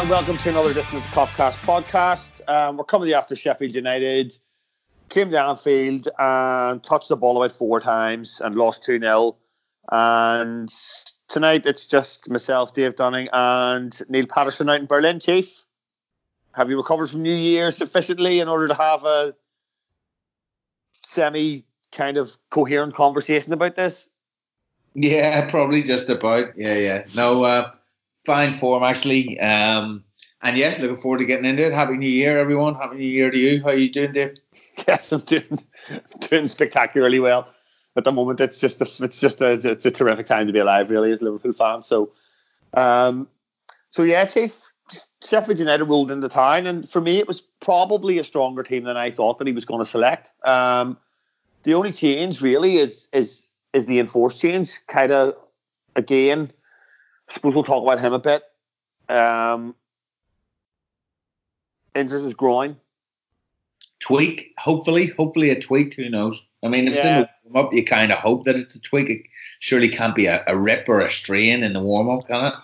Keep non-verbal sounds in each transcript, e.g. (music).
and welcome to another edition of the Copcast podcast. Um, we're coming after Sheffield United came down field and touched the ball about four times and lost 2 0. And tonight it's just myself, Dave Dunning, and Neil Patterson out in Berlin. Chief, have you recovered from New Year sufficiently in order to have a semi kind of coherent conversation about this? Yeah, probably just about. Yeah, yeah. No, uh, fine form actually. Um, and yeah, looking forward to getting into it. Happy New Year, everyone. Happy New Year to you. How are you doing, Dave? (laughs) Yes, I'm doing doing spectacularly well. At the moment, it's just a, it's just a it's a terrific time to be alive, really, as Liverpool fan. So, um, so yeah, Chief Sheffield United rolled into town, and for me, it was probably a stronger team than I thought that he was going to select. Um, the only change really is is is the enforced change. Kind of again, suppose we'll talk about him a bit. Um, injures his groin. Tweak, hopefully, hopefully a tweak. Who knows? I mean, if yeah. it's in the warm up, you kind of hope that it's a tweak. It surely can't be a, a rip or a strain in the warm up, can it?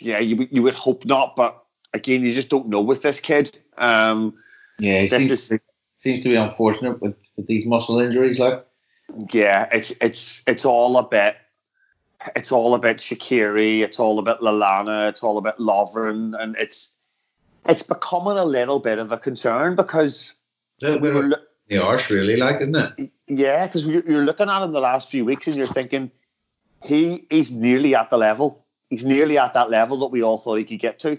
Yeah, you you would hope not, but again, you just don't know with this kid. Um, yeah, it seems, is, seems to be unfortunate with, with these muscle injuries. Like, yeah, it's it's it's all a bit. It's all about Shaqiri. It's all about Lallana. It's all about Lovren, and it's it's becoming a little bit of a concern because yeah, we were, the arse really like, isn't it? Yeah, because you're looking at him the last few weeks and you're thinking he he's nearly at the level. He's nearly at that level that we all thought he could get to.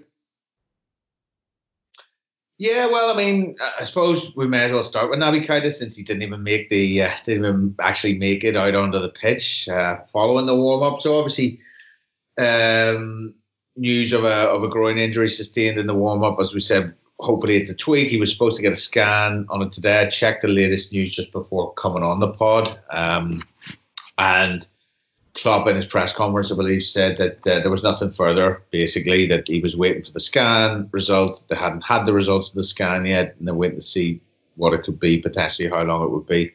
Yeah, well, I mean, I suppose we may as well start with Naby Keita since he didn't even make the uh, didn't even actually make it out onto the pitch uh, following the warm up. So obviously, um, news of a of a groin injury sustained in the warm up. As we said, hopefully it's a tweak. He was supposed to get a scan on it today. I checked the latest news just before coming on the pod, um, and Klopp in his press conference, I believe, said that uh, there was nothing further. Basically, that he was waiting for the scan results. They hadn't had the results of the scan yet, and they're waiting to see what it could be, potentially how long it would be.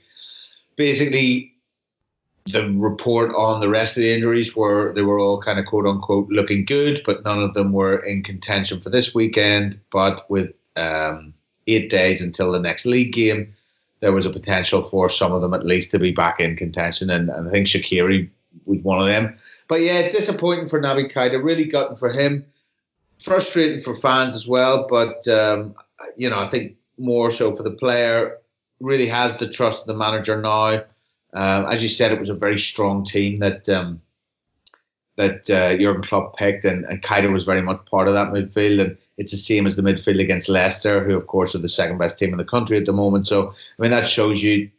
Basically, the report on the rest of the injuries were they were all kind of quote unquote looking good, but none of them were in contention for this weekend. But with um, eight days until the next league game, there was a potential for some of them at least to be back in contention, and, and I think Shaqiri was one of them. But yeah, disappointing for Naby Keita, really gutting for him, frustrating for fans as well. But um, you know, I think more so for the player, really has the trust of the manager now uh, as you said, it was a very strong team that um, that uh, Jurgen Klopp picked, and, and Keita was very much part of that midfield. And it's the same as the midfield against Leicester, who of course are the second best team in the country at the moment. So I mean that shows you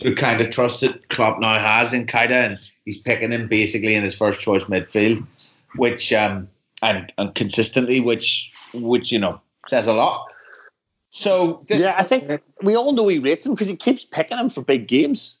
the kind of trust that Klopp now has in Keita, and he's picking him basically in his first choice midfield, which um, and and consistently, which which you know says a lot. So yeah, I think we all know he rates him because he keeps picking him for big games.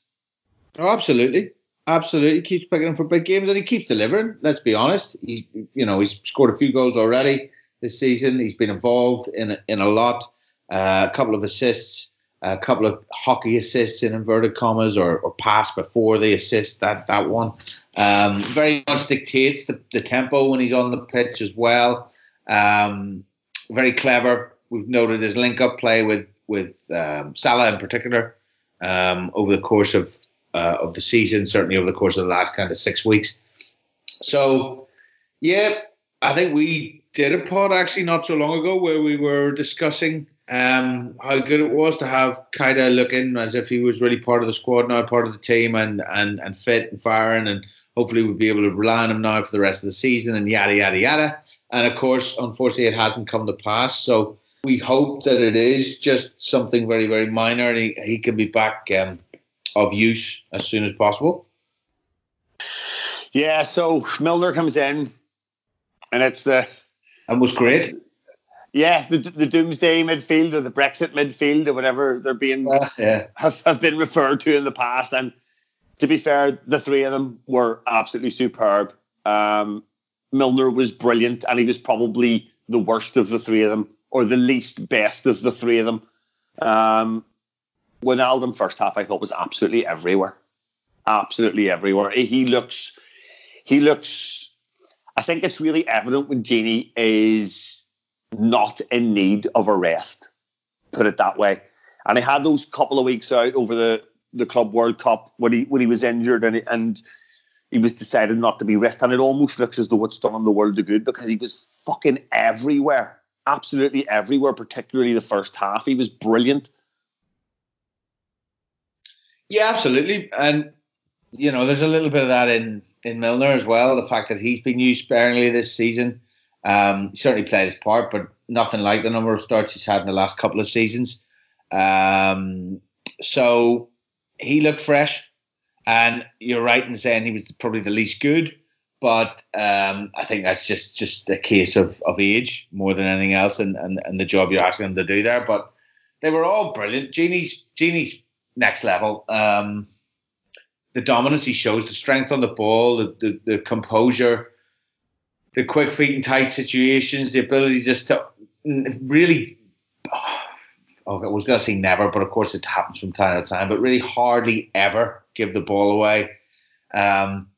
Oh, absolutely. Absolutely. He keeps picking him for big games and he keeps delivering. Let's be honest. He's you know, he's scored a few goals already this season. He's been involved in in a lot. Uh, a couple of assists, a couple of hockey assists in inverted commas or, or pass before the assist, that that one. Um, very much dictates the, the, tempo when he's on the pitch as well. Um, very clever. We've noted his link up play with with um, Salah in particular um, over the course of uh, of the season, certainly over the course of the last kind of six weeks. So, yeah, I think we did a pod actually not so long ago where we were discussing um, how good it was to have Keita looking as if he was really part of the squad now, part of the team, and and and fit and firing, and hopefully we'll be able to rely on him now for the rest of the season, and yada yada yada. And of course, unfortunately, it hasn't come to pass. So we hope that it is just something very very minor, and he, he can be back. Um, of use as soon as possible? Yeah, so Milner comes in, and it's the and was great. Yeah, the, the doomsday midfield or the Brexit midfield or whatever they're being uh, yeah. have, have been referred to in the past. And to be fair, the three of them were absolutely superb. Um, Milner was brilliant, and he was probably the worst of the three of them, or the least best of the three of them. Um, Wijnaldum first half I thought was absolutely everywhere, absolutely everywhere. He looks, he looks. I think it's really evident when Gini is not in need of a rest. Put it that way. And he had those couple of weeks out over the, the Club World Cup when he when he was injured and he, and he was decided not to be rested. And it almost looks as though it's done him the world of good because he was fucking everywhere, absolutely everywhere. Particularly the first half, he was brilliant. Yeah, absolutely, and you know, there's a little bit of that in in Milner as well. The fact that he's been used sparingly this season, um, he certainly played his part, but nothing like the number of starts he's had in the last couple of seasons. Um, so he looked fresh, and you're right in saying he was probably the least good. But um, I think that's just just a case of, of age more than anything else, and, and, and the job you're asking him to do there. But they were all brilliant. Gini's Gini's next level. Um, the dominance he shows, the strength on the ball, the, the, the composure, the quick feet in tight situations, the ability just to really. Oh, I was going to say never, but of course it happens from time to time. But really, hardly ever give the ball away. Um,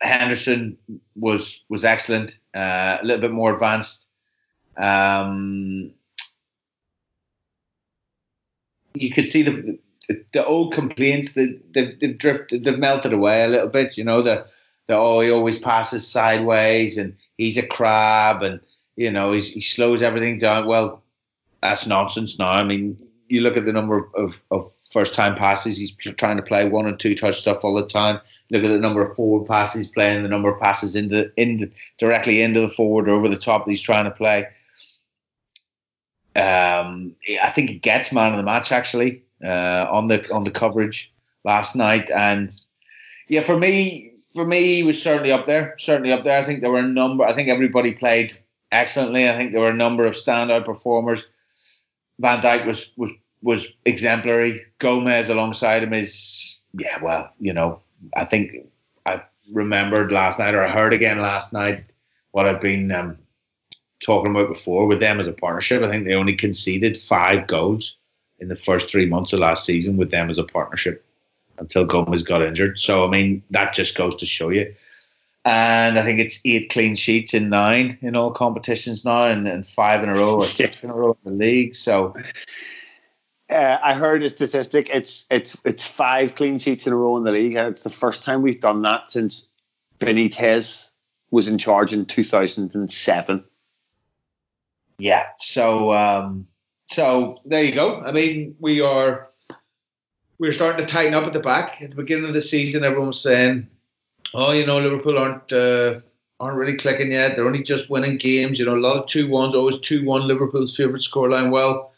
Henderson was was excellent, uh, a little bit more advanced. Um, you could see the the old complaints that they've, they've drifted, they've melted away a little bit. You know, the, the oh, he always passes sideways and he's a crab and, you know, he slows everything down. Well, that's nonsense now. I mean, you look at the number of, of first time passes, he's trying to play one and two touch stuff all the time. Look at the number of forward passes he's playing, the number of passes into, into directly into the forward or over the top that he's trying to play. Um, I think he gets man of the match actually uh, on the on the coverage last night, and yeah, for me, for me, he was certainly up there. Certainly up there. I think there were a number. I think everybody played excellently. I think there were a number of standout performers. Van Dijk was was was exemplary. Gomez alongside him is yeah. Well, you know, I think I remembered last night, or I heard again last night what I've been um, talking about before with them as a partnership. I think they only conceded five goals in the first three months of last season with them as a partnership until Gomez got injured. So I mean that just goes to show you. And I think it's eight clean sheets in nine in all competitions now, and, and five in a row or six in a row in the league. So uh, I heard a statistic. It's it's it's five clean sheets in a row in the league, and it's the first time we've done that since Benitez was in charge in two thousand and seven. Yeah. So um, so there you go. I mean, we are we're starting to tighten up at the back. At the beginning of the season, everyone was saying, "Oh, you know, Liverpool aren't uh, aren't really clicking yet. They're only just winning games. You know, a lot of two ones, always two one. Liverpool's favourite scoreline. Well,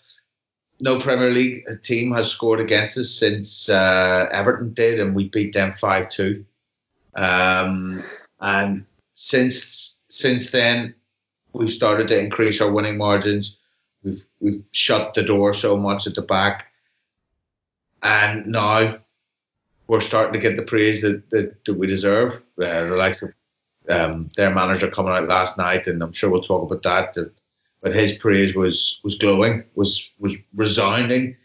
no Premier League team has scored against us since uh, Everton did, and we beat them five two. Um, and since since then, we've started to increase our winning margins We've we've shut the door so much at the back, and now we're starting to get the praise that that, that we deserve. Uh, the likes of um, their manager coming out last night, and I'm sure we'll talk about that. but his praise was was glowing, was was resounding,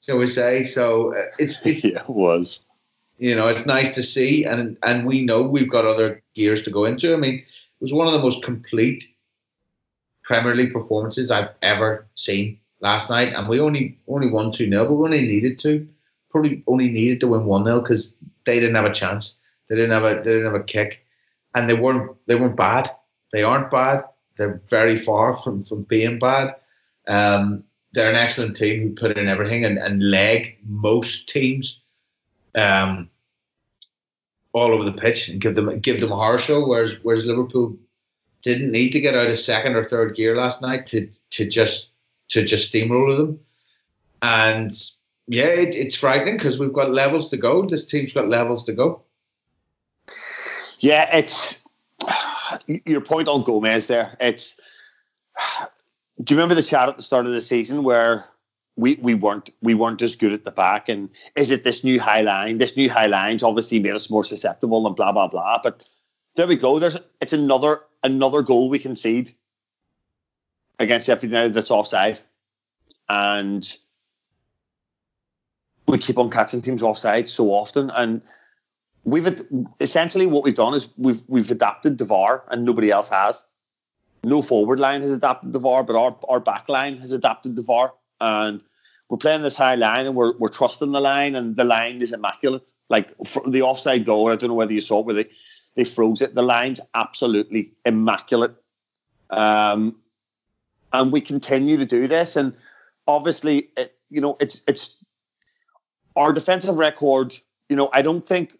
shall we say? So uh, it's, (laughs) it's yeah, it was. You know, it's nice to see, and and we know we've got other gears to go into. I mean, it was one of the most complete Premier League performances I've ever seen last night, and we only only won two 0 but we only needed to, probably only needed to win one 0 because they didn't have a chance. They didn't have a they didn't have a kick, and they weren't they weren't bad. They aren't bad. They're very far from from being bad. Um, they're an excellent team who put in everything and, and leg most teams um, all over the pitch and give them give them a horror show. Whereas whereas Liverpool didn't need to get out of second or third gear last night to to just to just steamroll them. And yeah, it, it's frightening because we've got levels to go. This team's got levels to go. Yeah, it's your point on Gomez there. It's do you remember the chat at the start of the season where we, we weren't we weren't as good at the back and is it this new high line? This new high line's obviously made us more susceptible and blah blah blah. But there we go. There's it's another another goal we concede against United that's offside, and we keep on catching teams offside so often. And we've essentially what we've done is we've we've adapted to VAR, and nobody else has. no forward line has adapted the VAR, but our, our back line has adapted the VAR. And we're playing this high line and we're, we're trusting the line, and the line is immaculate. Like the offside goal, I don't know whether you saw it, where they, they froze it. The line's absolutely immaculate. Um, and we continue to do this. And obviously, it, you know, it's it's our defensive record. You know, I don't think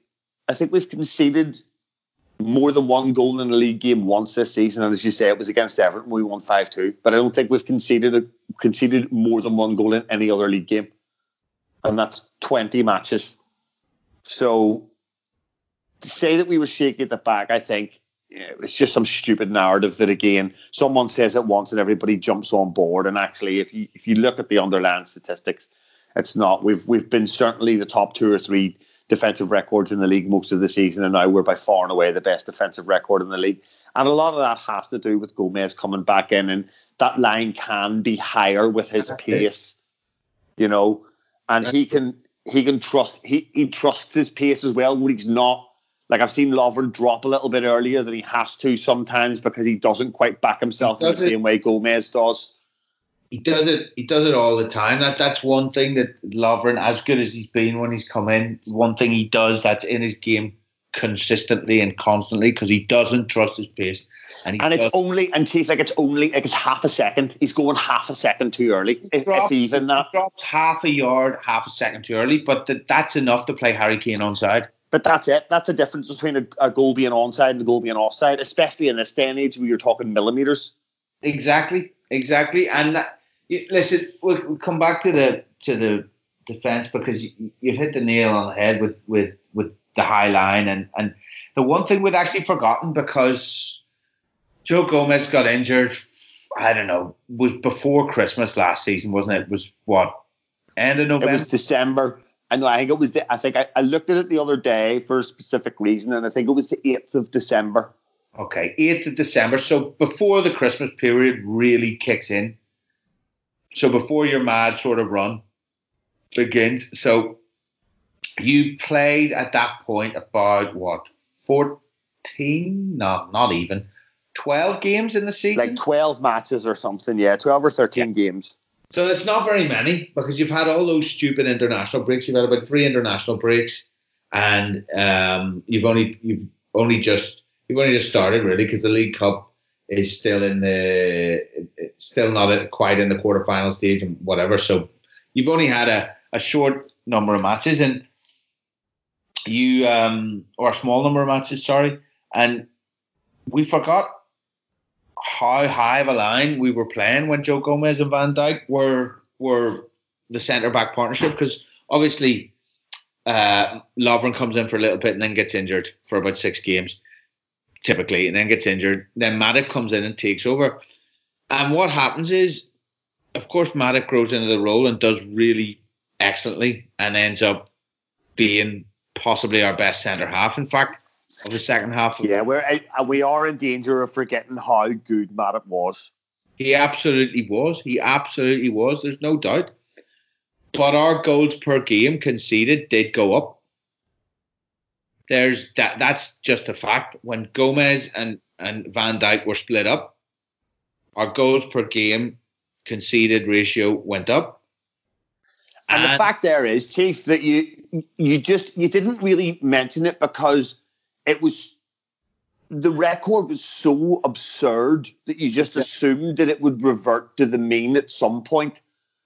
I think we've conceded more than one goal in a league game once this season, and as you say, it was against Everton. We won five two, but I don't think we've conceded a, conceded more than one goal in any other league game, and that's twenty matches. So to say that we were shaky at the back, I think it's just some stupid narrative that again someone says it once and everybody jumps on board. And actually, if you if you look at the underlying statistics, it's not. We've we've been certainly the top two or three defensive records in the league most of the season, and now we're by far and away the best defensive record in the league. And a lot of that has to do with Gomez coming back in, and that line can be higher with his pace, you know, and he can he can trust he he trusts his pace as well when he's not like I've seen Lovren drop a little bit earlier than he has to sometimes because he doesn't quite back himself in the same way Gomez does. He does it. He does it all the time. That that's one thing that Lovren, as good as he's been when he's come in, one thing he does that's in his game consistently and constantly because he doesn't trust his pace. And, and it's only and chief like it's only like it's half a second. He's going half a second too early, if, dropped, if even that. drops half a yard, half a second too early, but the, that's enough to play Harry Kane onside. But that's it. That's the difference between a, a goal being onside and a goal being offside, especially in this day and age where you're talking millimeters. Exactly, exactly. And that, listen, we'll, come back to the to the defense because you, you hit the nail on the head with with with the high line and and the one thing we'd actually forgotten because Joe Gomez got injured. I don't know. Was before Christmas last season, wasn't it? it was what end of November? It was December. I know. I think it was. The, I think I, I looked at it the other day for a specific reason, and I think it was the eighth of December. Okay, eighth of December. So before the Christmas period really kicks in. So before your mad sort of run begins. So you played at that point about what fourteen? No, not even. 12 games in the season? Like 12 matches or something, yeah. 12 or 13 yeah. games. So it's not very many because you've had all those stupid international breaks. You've had about three international breaks, and um, you've only you've only just you've only just started really because the League Cup is still in the still not quite in the quarterfinal stage and whatever. So you've only had a, a short number of matches and you um or a small number of matches, sorry, and we forgot how high of a line we were playing when Joe Gomez and Van Dijk were were the centre back partnership because obviously uh, Lovren comes in for a little bit and then gets injured for about six games, typically, and then gets injured. Then Matip comes in and takes over. And what happens is, of course, Matip grows into the role and does really excellently and ends up being possibly our best centre half. In fact, of the second half. Yeah, we're uh, we are in danger of forgetting how good Matip was. He absolutely was. He absolutely was. There's no doubt. But our goals per game conceded did go up. There's that. That's just a fact. When Gomez and and Van Dijk were split up, our goals per game conceded ratio went up. And, and the fact there is, Chief, that you you just you didn't really mention it because it was the record was so absurd that you just yeah. assumed that it would revert to the mean at some point.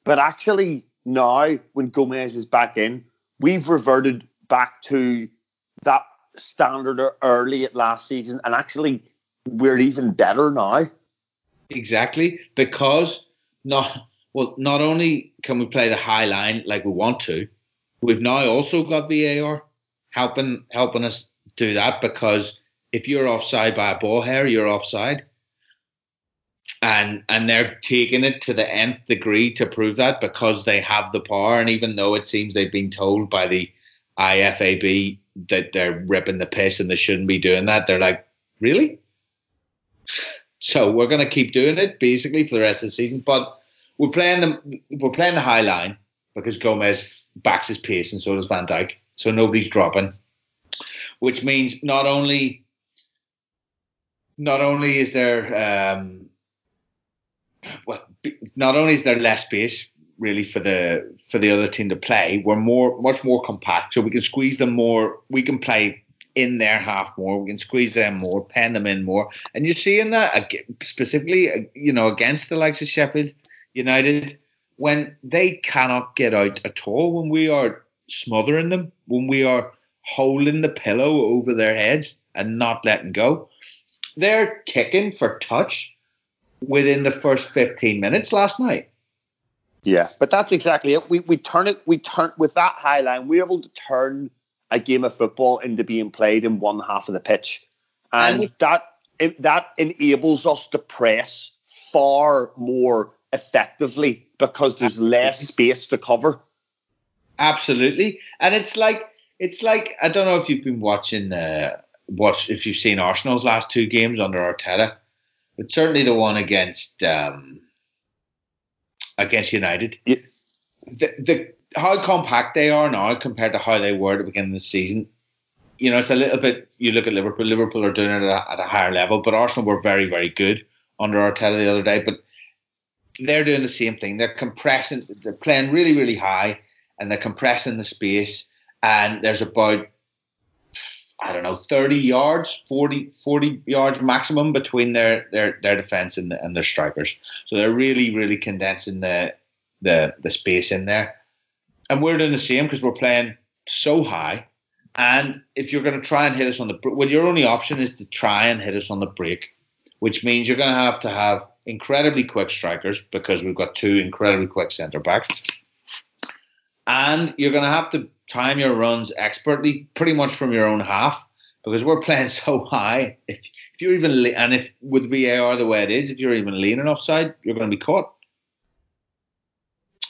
But actually, now when Gomez is back in, we've reverted back to that standard early at last season, and actually, we're even better now. Exactly, because not well. Not only can we play the high line like we want to, we've now also got the VAR helping helping us do that because if you're offside by a ball hair, you're offside. And and they're taking it to the nth degree to prove that because they have the power. And even though it seems they've been told by the IFAB that they're ripping the piss and they shouldn't be doing that, they're like, really? (laughs) so we're going to keep doing it basically for the rest of the season. But we're playing the we're playing the high line because Gomez backs his pace and so does Van Dijk. So nobody's dropping which means not only not only is there um, well, not only is there less space really for the for the other team to play, we're more much more compact, so we can squeeze them more. We can play in their half more. We can squeeze them more, pen them in more, and you're seeing that specifically, you know, against the likes of Sheffield United when they cannot get out at all. When we are smothering them, when we are holding the pillow over their heads and not letting go, they're kicking for touch within the first 15 minutes last night. Yeah, but that's exactly it. We we turn it we turn with that high line, we're able to turn a game of football into being played in one half of the pitch. And, and that it, that enables us to press far more effectively because there's less space to cover. Absolutely. And it's like it's like I don't know if you've been watching uh watch if you've seen Arsenal's last two games under Arteta but certainly the one against um, against United. Yeah. The, the how compact they are now compared to how they were at the beginning of the season. You know, it's a little bit. You look at Liverpool. Liverpool are doing it at a, at a higher level, but Arsenal were very, very good under Arteta the other day. But they're doing the same thing. They're compressing. They're playing really, really high, and they're compressing the space. And there's about I don't know, 30 yards, 40, 40 yards maximum between their their their defense and, the, and their strikers. So they're really, really condensing the the the space in there. And we're doing the same because we're playing so high. And if you're going to try and hit us on the well, your only option is to try and hit us on the break, which means you're going to have to have incredibly quick strikers because we've got two incredibly quick centre backs. And you're going to have to time your runs expertly, pretty much from your own half, because we're playing (laughs) so high. If, if you're even and if with VAR the way it is, if you're even leaning offside, you're going to be caught.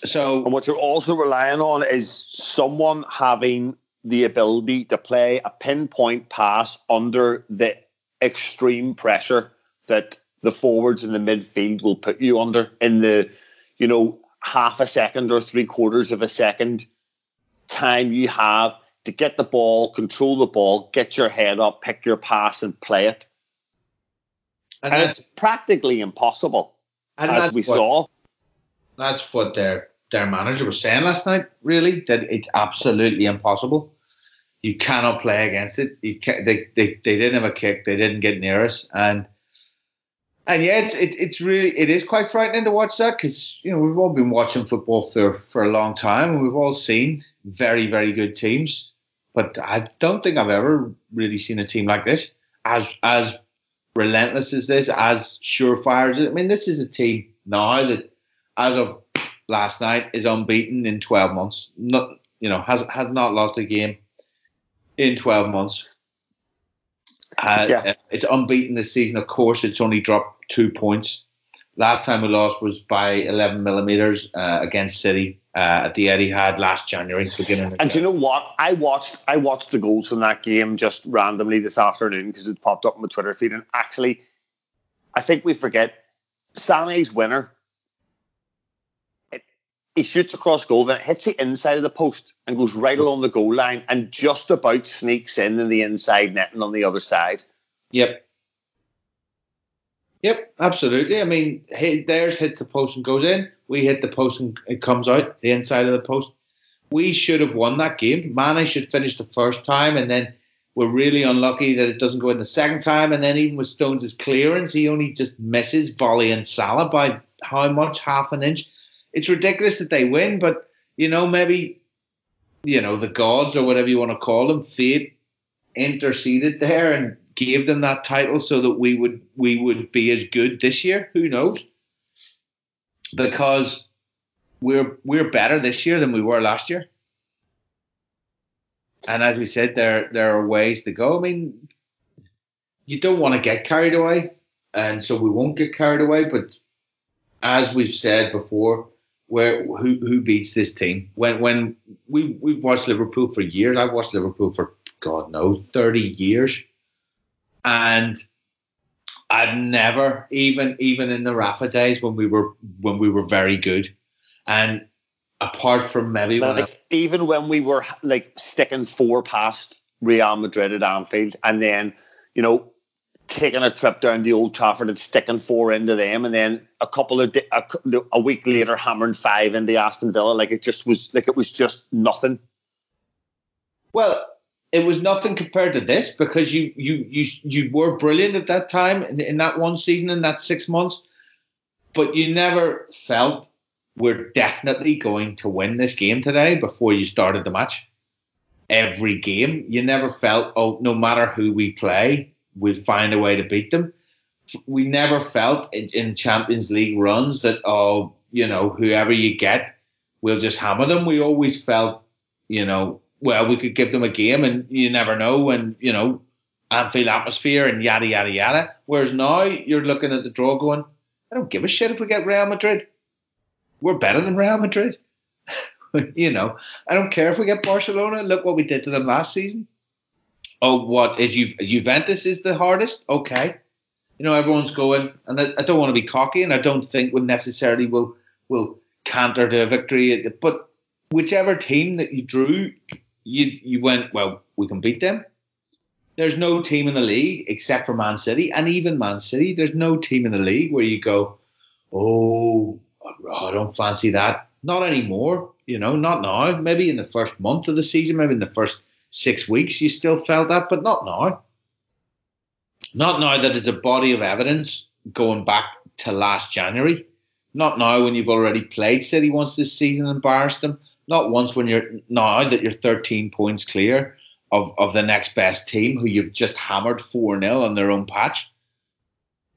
So, and what you're also relying on is someone having the ability to play a pinpoint pass under the extreme pressure that the forwards in the midfield will put you under in the, you know, half a second or three quarters of a second time you have to get the ball, control the ball, get your head up, pick your pass, and play it. And, and it's practically impossible, as we what, saw. That's what their their manager was saying last night. Really, that it's absolutely impossible. You cannot play against it. You can, they, they they didn't have a kick. They didn't get near us, and and yeah, it's it, it's really it is quite frightening to watch that because you know we've all been watching football for for a long time and we've all seen very very good teams, but I don't think I've ever really seen a team like this as as relentless as this, as surefire as it. I mean, this is a team now that, as of last night, is unbeaten in twelve months. Not you know has has not lost a game in twelve months. Uh, yeah. It's unbeaten this season. Of course, it's only dropped two points. Last time we lost was by 11 millimeters uh, against City uh, at the Etihad last January. Beginning and you know what? I watched I watched the goals from that game just randomly this afternoon because it popped up on my Twitter feed. And actually, I think we forget Sané's winner. He shoots across goal, then it hits the inside of the post and goes right along the goal line and just about sneaks in in the inside netting on the other side. Yep. Yep, absolutely. I mean, theirs hits the post and goes in. We hit the post and it comes out the inside of the post. We should have won that game. Mane should finish the first time, and then we're really unlucky that it doesn't go in the second time. And then even with Stones' clearance, he only just misses volley and Salah by how much? Half an inch. It's ridiculous that they win, but you know, maybe you know the gods or whatever you want to call them, fate interceded there and gave them that title so that we would we would be as good this year. Who knows? Because we're we're better this year than we were last year. And as we said, there there are ways to go. I mean, you don't want to get carried away, and so we won't get carried away. But as we've said before, where who who beats this team? When when we we've watched Liverpool for years. I've watched Liverpool for God knows thirty years and I've never even even in the Rafa days when we were when we were very good, and apart from maybe like, I, even when we were like sticking four past Real Madrid at Anfield, and then you know taking a trip down the Old Trafford and sticking four into them, and then a couple of di- a, a week later hammering five into Aston Villa. Like it just was like it was just nothing. Well, it was nothing compared to this because you you you you were brilliant at that time in, in that one season in that six months, but you never felt we're definitely going to win this game today before you started the match. Every game, you never felt oh no matter who we play, we'll find a way to beat them. We never felt in, in Champions League runs that oh you know whoever you get, we'll just hammer them. We always felt you know well, we could give them a game, and you never know. And you know, Anfield atmosphere and yada yada yada. Whereas now you're looking at the draw, going, I don't give a shit if we get Real Madrid. We're better than Real Madrid. (laughs) you know, I don't care if we get Barcelona. Look what we did to them last season. Oh, what is Ju- Juventus is the hardest? Okay, you know everyone's going, and I, I don't want to be cocky, and I don't think we necessarily will will canter to a victory, uh, but whichever team that you drew you you went well. We can beat them. There's no team in the league except for Man City, and even Man City. There's no team in the league where you go, oh, I don't fancy that. Not anymore. You know, not now. Maybe in the first month of the season, maybe in the first six weeks, you still felt that, but not now. Not now that there's a body of evidence going back to last January. Not now when you've already played City once this season and embarrassed them not once when you're now that you're 13 points clear of, of the next best team who you've just hammered 4 0 on their own patch.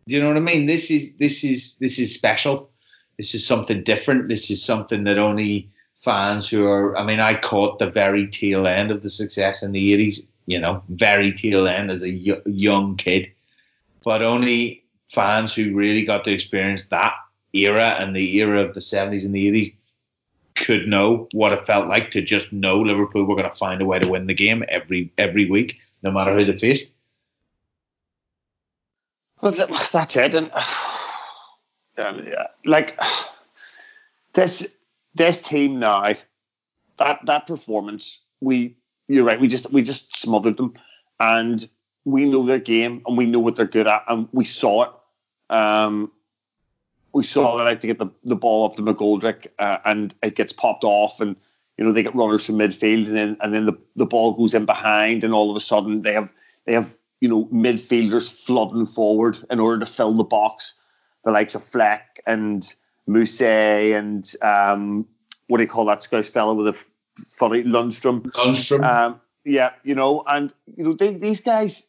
Do you know what I mean? This is this is this is special. This is something different. This is something that only fans who are I mean, I caught the very tail end of the success in the 80s, you know, very tail end as a young kid. But only fans who really got to experience that era and the era of the 70s and the 80s could know what it felt like to just know Liverpool were going to find a way to win the game every every week, no matter who they faced. Well, that's it, and (sighs) um, like (sighs) this this team now, that that performance, we you're right, we just we just smothered them, and we know their game and we know what they're good at, and we saw it. Um, we saw that like to get the, the ball up to McGoldrick uh, and it gets popped off and you know they get runners from midfield and then and then the, the ball goes in behind and all of a sudden they have they have you know midfielders flooding forward in order to fill the box the likes of Fleck and Mousset and um, what do you call that Scouse fella with a funny Lundstrom? Lundstram um, yeah you know and you know they, these guys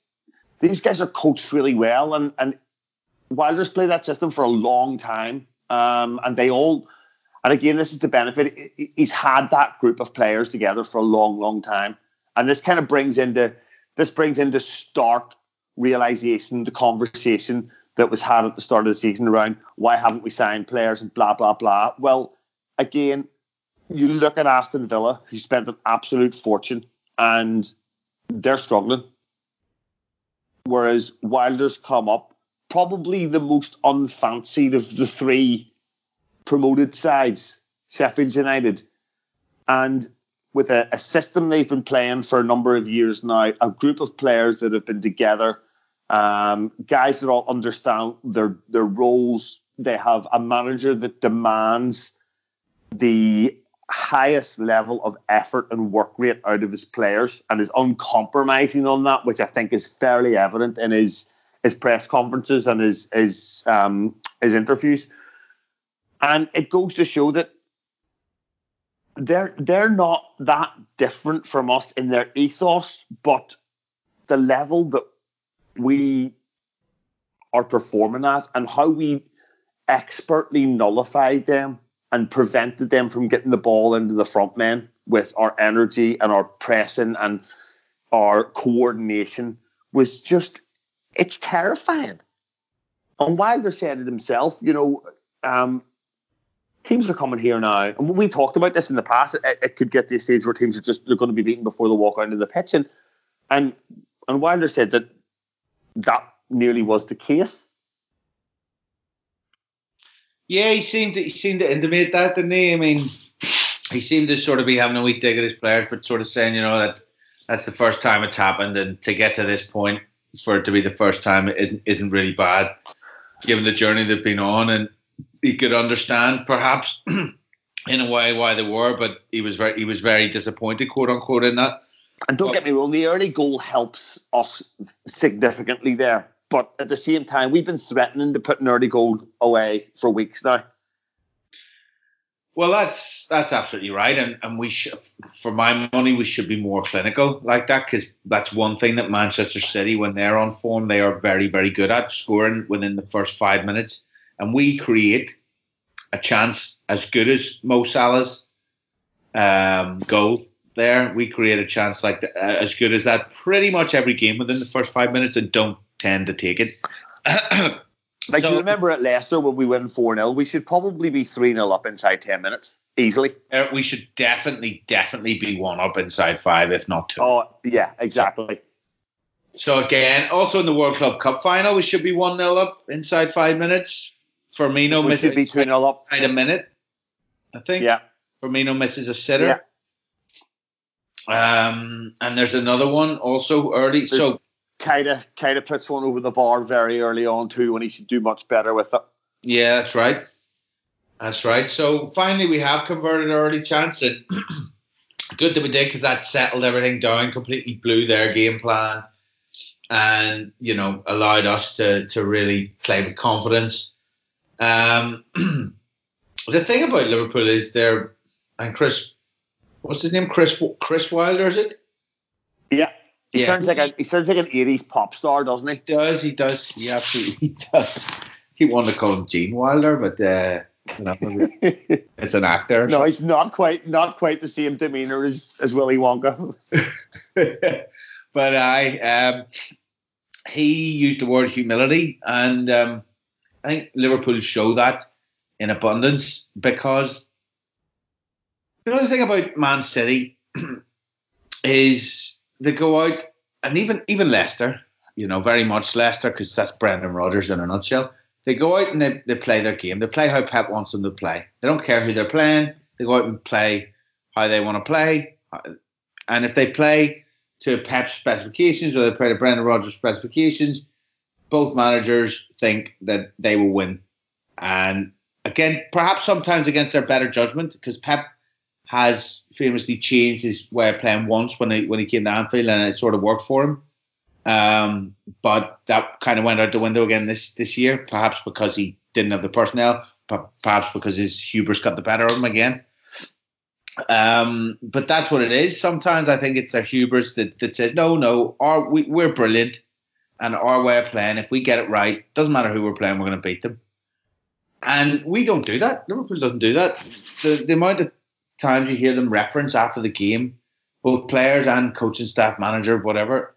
these guys are coached really well and and Wilder's played that system for a long time, um, and they all. And again, this is the benefit. He's had that group of players together for a long, long time, and this kind of brings into this brings into stark realization the conversation that was had at the start of the season around why haven't we signed players and blah blah blah. Well, again, you look at Aston Villa, who spent an absolute fortune, and they're struggling. Whereas Wilder's come up probably the most unfancied of the three promoted sides, Sheffield United. And with a, a, system they've been playing for a number of years now, a group of players that have been together, um, guys that all understand their their roles. They have a manager that demands the highest level of effort and work rate out of his players and is uncompromising on that, which I think is fairly evident in his his press conferences and his his um, his interviews, and it goes to show that they're they're not that different from us in their ethos, but the level that we are performing at and how we expertly nullified them and prevented them from getting the ball into the front men with our energy and our pressing and our coordination was just it's terrifying. And Wilder said it himself, you know, um, teams are coming here now, and we talked about this in the past. It, it, could get to a stage where teams are just they're going to be beaten before they walk out of the pitch, and and and Wilder said that that nearly was the case. Yeah, he seemed to, he seemed to intimate that, didn't he? I mean, he seemed to sort of be having a weak dig at his players, but sort of saying, you know, that that's the first time it's happened, and to get to this point, for it to be the first time isn't isn't really bad, given the journey they've been on, and he could understand perhaps (clears throat) in a way why they were, but he was very he was very disappointed, quote unquote, in that. And don't get me wrong, the early goal helps us significantly there. But at the same time, we've been threatening to put an early goal away for weeks now. Well, that's that's absolutely right, and and we should, for my money, we should be more clinical like that because that's one thing that Manchester City, when they're on form, they are very very good at scoring within the first five minutes, and we create a chance as good as Mo Salah's um, goal there. We create a chance like the, uh, as good as that pretty much every game within the first five minutes, and don't tend to take it. (coughs) Like so, you remember at Leicester when we win 4 0, we should probably be 3 0 up inside 10 minutes, easily. Uh, we should definitely, definitely be one up inside five, if not two. Oh, yeah, exactly. So, again, also in the World Club Cup final, we should be 1 0 up inside five minutes. Firmino we misses should be 2 0 up. Inside a minute, I think. Yeah. Firmino misses a sitter. Yeah. Um, and there's another one also early. There's, so kind of puts one over the bar very early on too, when he should do much better with it. Yeah, that's right. That's right. So finally, we have converted our early chance, and (clears throat) good that we did because that settled everything down, completely blew their game plan, and you know allowed us to to really play with confidence. Um, (clears throat) the thing about Liverpool is they're and Chris, what's his name? Chris Chris Wilder, is it? Yeah. He yeah. sounds like a he sounds like an eighties pop star, doesn't he? He does, he does, he absolutely (laughs) does. Keep wanting to call him Gene Wilder, but uh, you know, it's (laughs) an actor. No, he's not quite not quite the same demeanor as, as Willy Wonka. (laughs) but I um, he used the word humility, and um, I think Liverpool show that in abundance because know thing about Man City (clears throat) is they go out, and even even Leicester, you know, very much Leicester because that's Brendan Rodgers in a nutshell. They go out and they, they play their game. They play how Pep wants them to play. They don't care who they're playing. They go out and play how they want to play. And if they play to Pep's specifications or they play to Brendan Rodgers' specifications, both managers think that they will win. And again, perhaps sometimes against their better judgment, because Pep has famously changed his way of playing once when he when he came to Anfield, and it sort of worked for him. Um, but that kind of went out the window again this this year, perhaps because he didn't have the personnel, perhaps because his hubris got the better of him again. Um, but that's what it is. Sometimes I think it's their hubris that, that says, no, no, our, we, we're brilliant and our way of playing, if we get it right, doesn't matter who we're playing, we're going to beat them. And we don't do that. Liverpool doesn't do that. The, the amount of times you hear them reference after the game, both players and coaching staff, manager, whatever.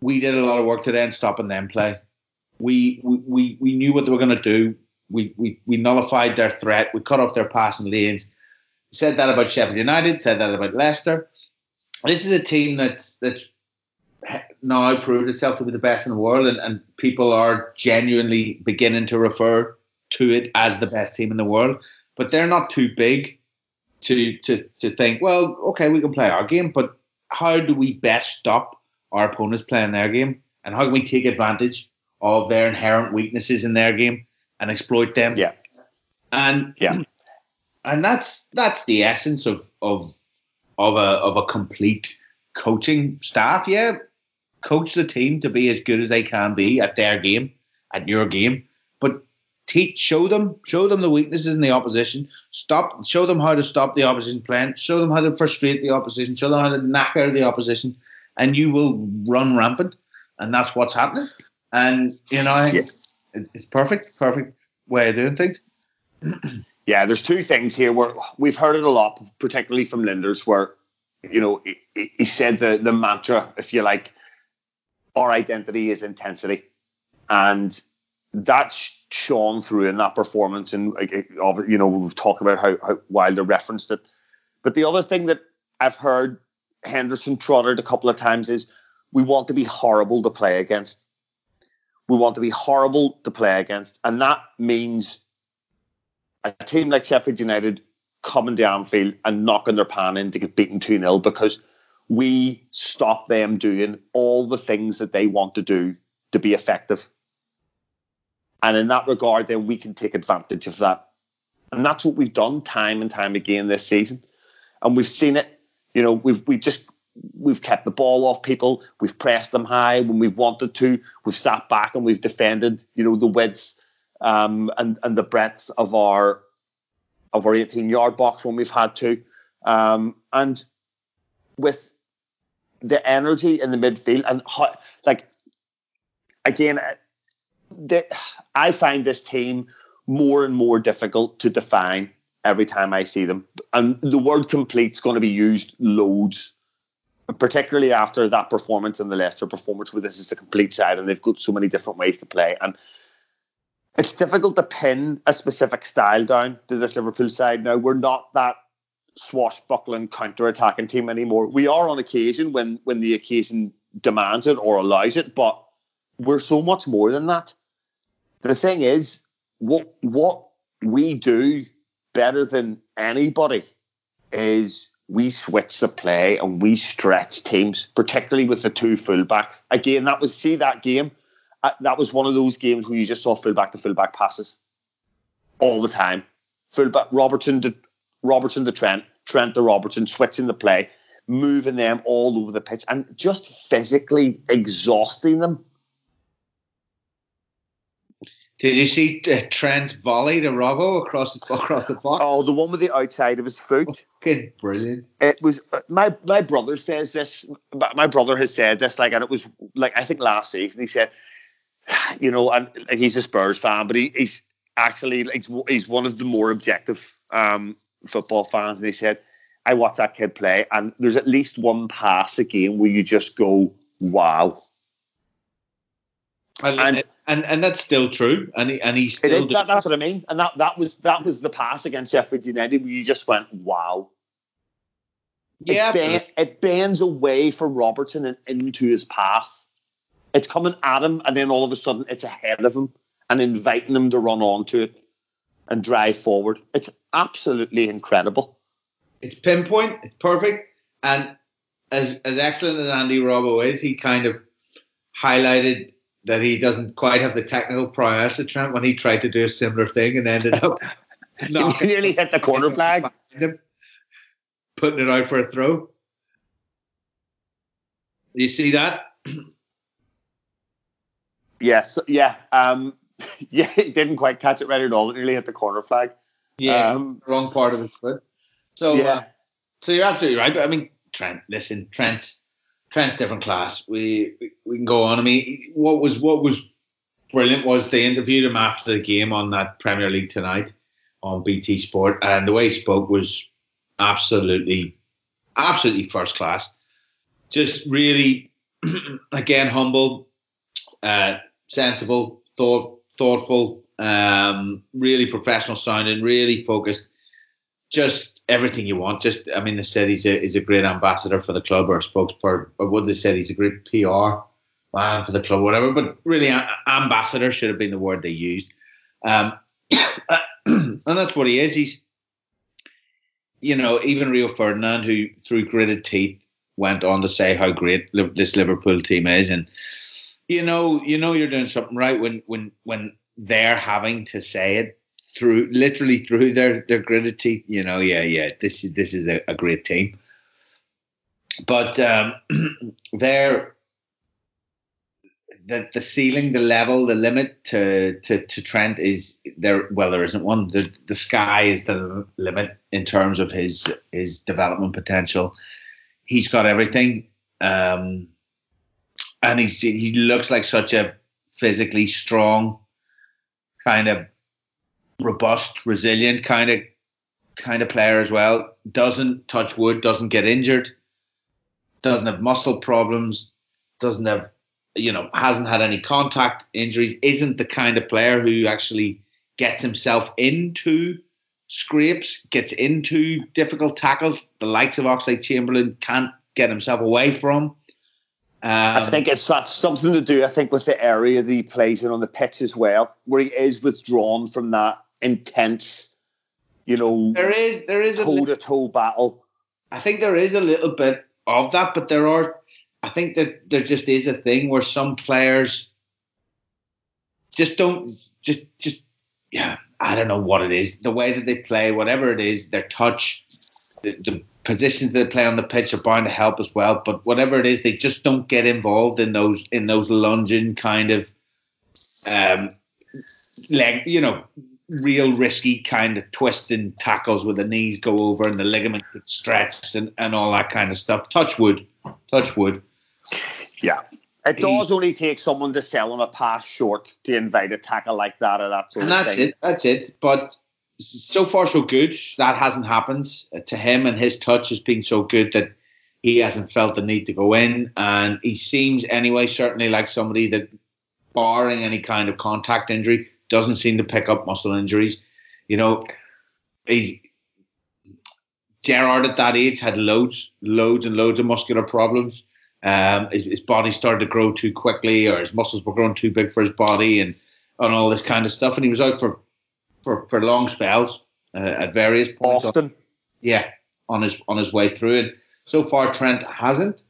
We did a lot of work today in stopping them play. We we we knew what they were going to do. We, we we nullified their threat. We cut off their passing lanes. Said that about Sheffield United. Said that about Leicester. This is a team that's that's now proved itself to be the best in the world, and, and people are genuinely beginning to refer to it as the best team in the world. But they're not too big to to to think, well, okay, we can play our game, but how do we best stop our opponents playing their game, and how can we take advantage of their inherent weaknesses in their game and exploit them? Yeah, and yeah, (clears throat) and that's that's the essence of of of a of a complete coaching staff. Yeah, coach the team to be as good as they can be at their game, at your game, but teach, show them, show them the weaknesses in the opposition. Stop, show them how to stop the opposition playing. Show them how to frustrate the opposition. Show them how to knock out the opposition, and you will run rampant. And that's what's happening. And you know, yeah. it's perfect, perfect way of doing things. (clears throat) yeah, there's two things here where we've heard it a lot, particularly from Lijnders, where you know he, he said the the mantra, if you like, our identity is intensity, and that's shone through in that performance. And you know, we've talked about how, how Wilder referenced it. But the other thing that I've heard Henderson trotted a couple of times is we want to be horrible to play against. We want to be horrible to play against. And that means a team like Sheffield United coming to Anfield and knocking their pan in to get beaten 2 0 because we stop them doing all the things that they want to do to be effective. And in that regard, then we can take advantage of that. And that's what we've done time and time again this season. And we've seen it. You know, we've we just we've kept the ball off people. We've pressed them high when we've wanted to. We've sat back and we've defended, you know, the widths um, and and the breadths of our of our 18 yard box when we've had to. Um, and with the energy in the midfield and how, like again, the, I find this team more and more difficult to define every time I see them. And the word complete is going to be used loads, particularly after that performance in the Leicester performance, where this is a complete side and they've got so many different ways to play. And it's difficult to pin a specific style down to this Liverpool side. Now, we're not that swashbuckling counter-attacking team anymore. We are on occasion when when the occasion demands it or allows it, but we're so much more than that. The thing is, what what we do better than anybody is we switch the play and we stretch teams, particularly with the two fullbacks. Again, that was see that game. Uh, that was one of those games where you just saw fullback to fullback passes all the time. Fullback Robertson to Robertson to Trent, Trent to Robertson, switching the play, moving them all over the pitch, and just physically exhausting them. Did you see uh, Trent's volley to Robbo across the across the box? Oh, the one with the outside of his foot. Fucking brilliant! It was uh, my my brother says this. My brother has said this, like, and it was like I think last season he said, (sighs) you know, and like, he's a Spurs fan, but he, he's actually like he's one of the more objective um, football fans, and he said, I watch that kid play, and there's at least one pass a game where you just go, wow. And and, and, and that's still true, and he, and he's still is, that, that's what I mean, and that that was that was the pass against Sheffield United where you just went, wow. Yeah, it, bend, it bends away from Robertson and into his path. It's coming at him, and then all of a sudden it's ahead of him and inviting him to run onto it and drive forward. It's absolutely incredible. It's pinpoint. It's perfect. And as as excellent as Andy Robbo is, he kind of highlighted that he doesn't quite have the technical prowess of Trent when he tried to do a similar thing and ended up (laughs) he (laughs) nearly hit the corner flag, him, putting it out for a throw. You see that? (clears throat) Yes, yeah. Um, (laughs) yeah, he didn't quite catch it right at all. It nearly hit the corner flag. Yeah, um, wrong part of his foot. So, yeah. Uh, so you're absolutely right. But I mean, Trent, listen, Trent, Trent's different class. We, we can go on. I mean, what was what was brilliant was they interviewed him after the game on that Premier League tonight on BT Sport, and the way he spoke was absolutely, absolutely first class. Just really, (clears throat) again, humble, uh, sensible, thought thoughtful, um, really professional sounding, really focused. Just everything you want. Just, I mean, they said he's a, he's a great ambassador for the club or spokesperson, or what they said, he's a great PR man for the club, whatever. But really, a- ambassador should have been the word they used. Um, (coughs) and that's what he is. He's, you know, even Rio Ferdinand, who through gritted teeth went on to say how great this Liverpool team is, and you know, you know, you're doing something right when when when they're having to say it through literally through their their gritted teeth. You know, yeah, yeah, this is this is a, a great team. But um, (clears throat) they're the the ceiling, the level, the limit to to, to Trent is there. Well, there isn't one. The the sky is the limit in terms of his his development potential. He's got everything. Um, and he's he looks like such a physically strong, kind of robust, resilient kind of kind of player as well. Doesn't touch wood, doesn't get injured, doesn't have muscle problems, doesn't have you know hasn't had any contact injuries. Isn't the kind of player who actually gets himself into scrapes, gets into difficult tackles. The likes of Oxlade Chamberlain can't get himself away from. Um, I think it's that's something to do, I think, with the area that he plays in on the pitch as well, where he is withdrawn from that intense, you know, there is there is a toe to toe battle. I think there is a little bit of that, but there are. I think that there just is a thing where some players just don't just just yeah. I don't know what it is. The way that they play, whatever it is, their touch, the, the positions they play on the pitch are bound to help as well. But whatever it is, they just don't get involved in those in those lunging kind of um leg, you know, real risky kind of twisting tackles where the knees go over and the ligament gets stretched and, and all that kind of stuff. Touch wood. Touch wood. Yeah. It does only take someone to sell him a pass short to invite a tackle like that or that sort and of that's thing. it. That's it. But so far, so good. That hasn't happened uh, to him, and his touch has been so good that he hasn't felt the need to go in. And he seems, anyway, certainly like somebody that, barring any kind of contact injury, doesn't seem to pick up muscle injuries. You know, he's Gerrard at that age had loads, loads and loads of muscular problems. Um, his, his, body started to grow too quickly, or his muscles were growing too big for his body, and and all this kind of stuff. And he was out for for, for long spells uh, at various points. Often, on, yeah, on his on his way through it. So far, Trent hasn't.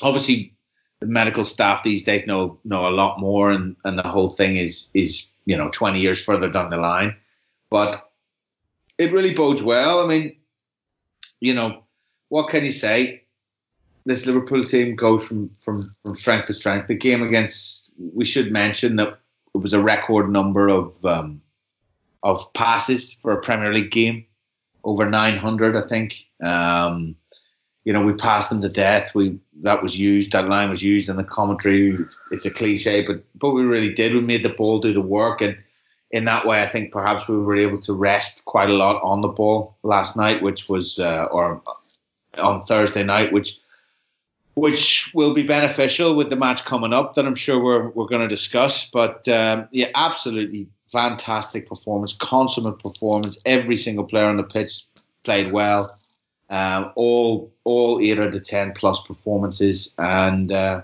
Obviously, the medical staff these days know know a lot more, and and the whole thing is is you know twenty years further down the line. But it really bodes well. I mean, you know, what can you say? this Liverpool team goes from, from, from strength to strength. The game against, we should mention that it was a record number of um, of passes for a Premier League game, over 900, I think. Um, you know, we passed them to death. We that was used. That line was used in the commentary. It's a cliche, but but we really did. We made the ball do the work, and in that way, I think perhaps we were able to rest quite a lot on the ball last night, which was uh, or on Thursday night, which which will be beneficial with the match coming up that I'm sure we're, we're going to discuss. But um, yeah, absolutely fantastic performance, consummate performance. Every single player on the pitch played well. Um, all all eight out of ten plus performances, and uh,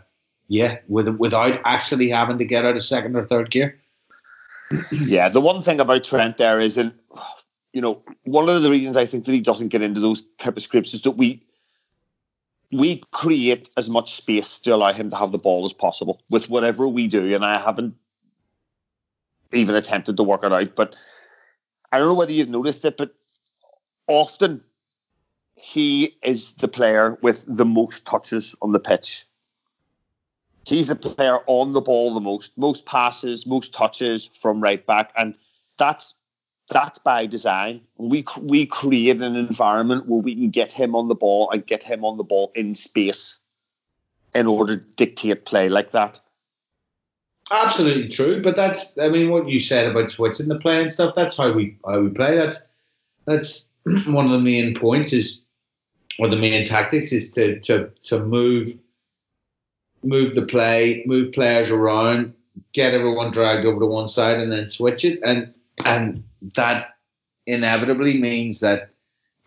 yeah, with, without actually having to get out of second or third gear. yeah, the one thing about Trent there is, and you know, one of the reasons I think that he doesn't get into those type of scripts is that we we create as much space to allow him to have the ball as possible with whatever we do. And I haven't even attempted to work it out, but I don't know whether you've noticed it, but often he is the player with the most touches on the pitch. He's the player on the ball the most, most passes, most touches from right back, and that's that's by design. We we create an environment where we can get him on the ball and get him on the ball in space in order to dictate play like that. Absolutely true, but that's I mean what you said about switching the play and stuff. That's how we how we play. That's that's (clears throat) one of the main points is or the main tactics is to to to move move the play, move players around, get everyone dragged over to one side, and then switch it. And and that inevitably means that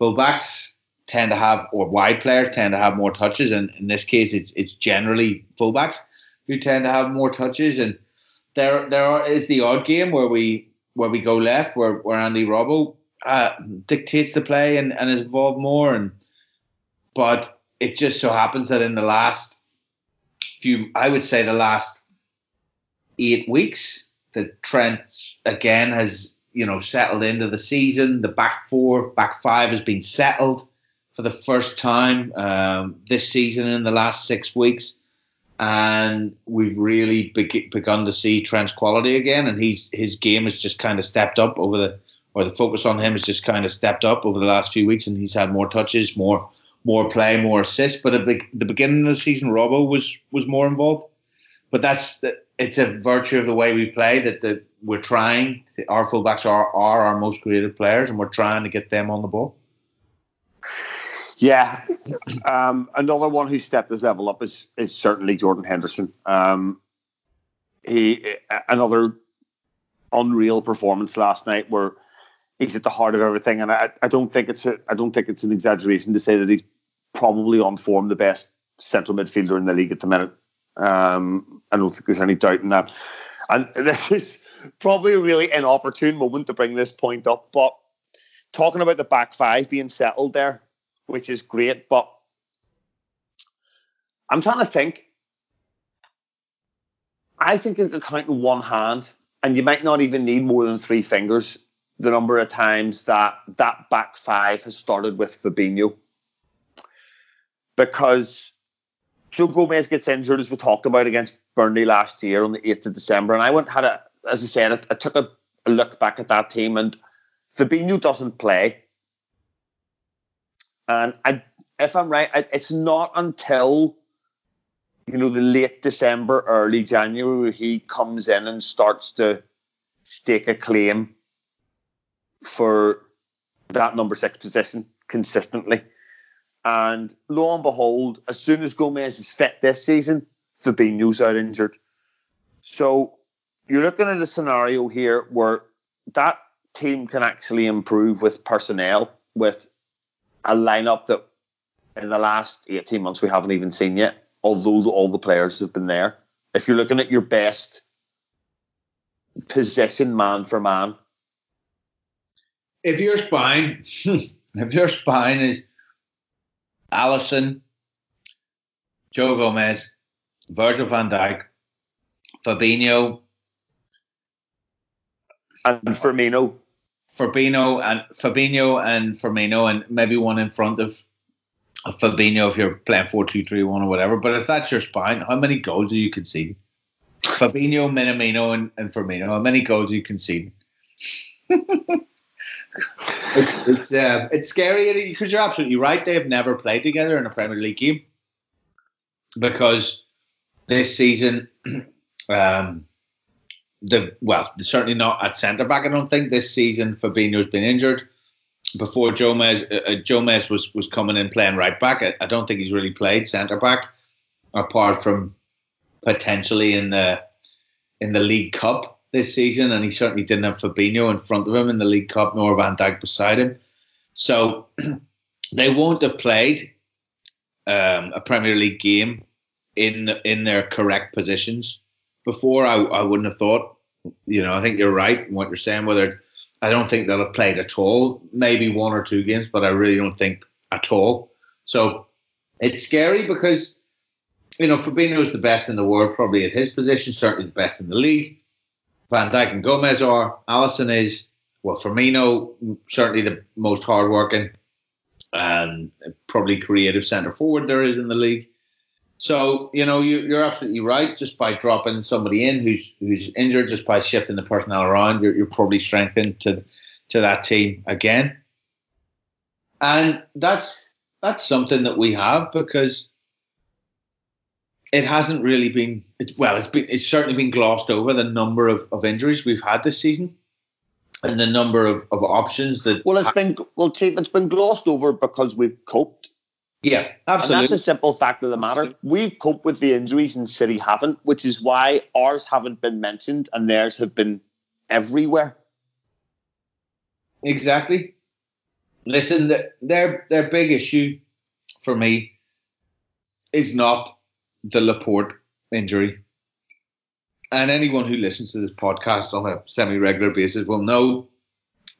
fullbacks tend to have, or wide players tend to have more touches. And in this case, it's it's generally fullbacks who tend to have more touches. And there there are, is the odd game where we where we go left, where where Andy Robbo uh, dictates the play and, and is involved more. And but it just so happens that in the last few, I would say the last eight weeks, that Trent again has you know settled into the season. The back four, back five has been settled for the first time um, this season in the last six weeks, and we've really be- begun to see Trent's quality again. And he's his game has just kind of stepped up over the or the focus on him has just kind of stepped up over the last few weeks, and he's had more touches, more more play, more assists. But at the beginning of the season, Robbo was was more involved. But that's it's a virtue of the way we play that the, we're trying. Our fullbacks are, are our most creative players, and we're trying to get them on the ball. Yeah, um, another one who stepped his level up is is certainly Jordan Henderson. Um, he another unreal performance last night where he's at the heart of everything, and I, I don't think it's a, I don't think it's an exaggeration to say that he's probably on form the best central midfielder in the league at the minute. Um, I don't think there's any doubt in that. And (laughs) this is probably a really inopportune moment to bring this point up, but talking about the back five being settled there, which is great, but I'm trying to think. I think you could count in one hand, and you might not even need more than three fingers. The number of times that that back five has started with Fabinho, because Joe Gomez gets injured, as we talked about against Burnley last year on the 8th of December. And I went had a, as I said, I, I took a, a, look back at that team, and Fabinho doesn't play. And I, if I'm right, I, it's not until you know the late December, early January he comes in and starts to stake a claim for that number six position consistently. And lo and behold, as soon as Gomez is fit this season, Fabinho's out injured. So you're looking at a scenario here where that team can actually improve with personnel, with a lineup that in the last 18 months we haven't even seen yet, although all the players have been there. If you're looking at your best position man for man. If your spine, (laughs) if your spine is Alisson, Joe Gomez, Virgil van Dijk, Fabinho, and Firmino. Fabinho and Fabinho and Firmino, and maybe one in front of, of Fabinho if you're playing 4 2 3 1 or whatever. But if that's your spine, how many goals do you concede? Fabinho, Minamino, and, and Firmino, how many goals do you concede? (laughs) it's it's uh, it's scary because you're absolutely right. They've never played together in a Premier League game because this season, (clears throat) um, the well, certainly not at centre back. I don't think this season Fabinho's been injured. Before Gomez, uh, Gomez was was coming in playing right back. I, I don't think he's really played centre back apart from potentially in the in the League Cup this season, and he certainly didn't have Fabinho in front of him in the League Cup, nor Van Dijk beside him. So (clears throat) they won't have played um, a Premier League game in in their correct positions before. I, I wouldn't have thought. You know, I think you're right in what you're saying. Whether I don't think they'll have played at all, maybe one or two games, but I really don't think at all. So it's scary because you know Fabinho is the best in the world, probably at his position, certainly the best in the league. Van Dijk and Gomez are. Alisson is, well, Firmino, certainly the most hardworking and probably creative centre forward there is in the league. So, you know, you, are absolutely right. Just by dropping somebody in who's who's injured, just by shifting the personnel around, you're, you're probably strengthened to to that team again. And that's that's something that we have because it hasn't really been it, well. It's been it's certainly been glossed over the number of, of injuries we've had this season, and the number of, of options that. Well, it's been well, Chief. It's been glossed over because we've coped. Yeah, absolutely. And that's a simple fact of the matter. We've coped with the injuries, and City haven't, which is why ours haven't been mentioned and theirs have been everywhere. Exactly. Listen, their their big issue for me is not the Laporte injury. And anyone who listens to this podcast on a semi regular basis will know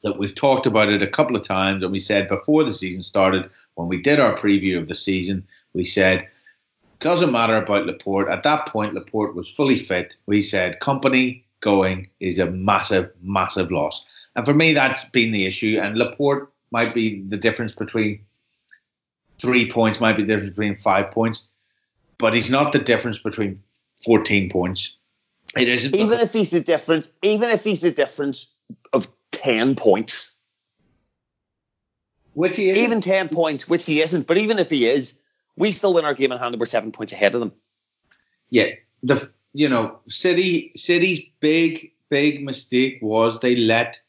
that we've talked about it a couple of times. And we said before the season started, when we did our preview of the season, we said, doesn't matter about Laporte. At that point, Laporte was fully fit. We said, Kompany going is a massive, massive loss. And for me, that's been the issue. And Laporte might be the difference between three points, might be the difference between five points but he's not the difference between 14 points. It isn't. Even if he's the difference, even if he's the difference of 10 points. Which he is Even 10 points, which he isn't. But even if he is, we still win our game in hand and we're seven points ahead of them. Yeah. The you know, City City's big, big mistake was they let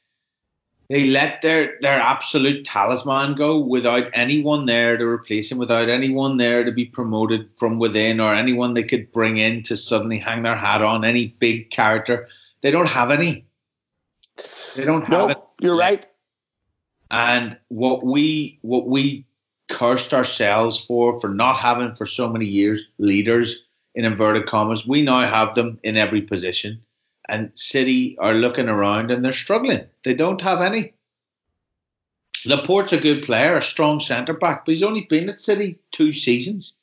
they let their their absolute talisman go without anyone there to replace him, without anyone there to be promoted from within, or anyone they could bring in to suddenly hang their hat on. Any big character, they don't have any. They don't have it. You're right. And what we what we cursed ourselves for for not having for so many years leaders in inverted commas, we now have them in every position and City are looking around and they're struggling. They don't have any. Laporte's a good player, a strong centre back, but he's only been at City two seasons.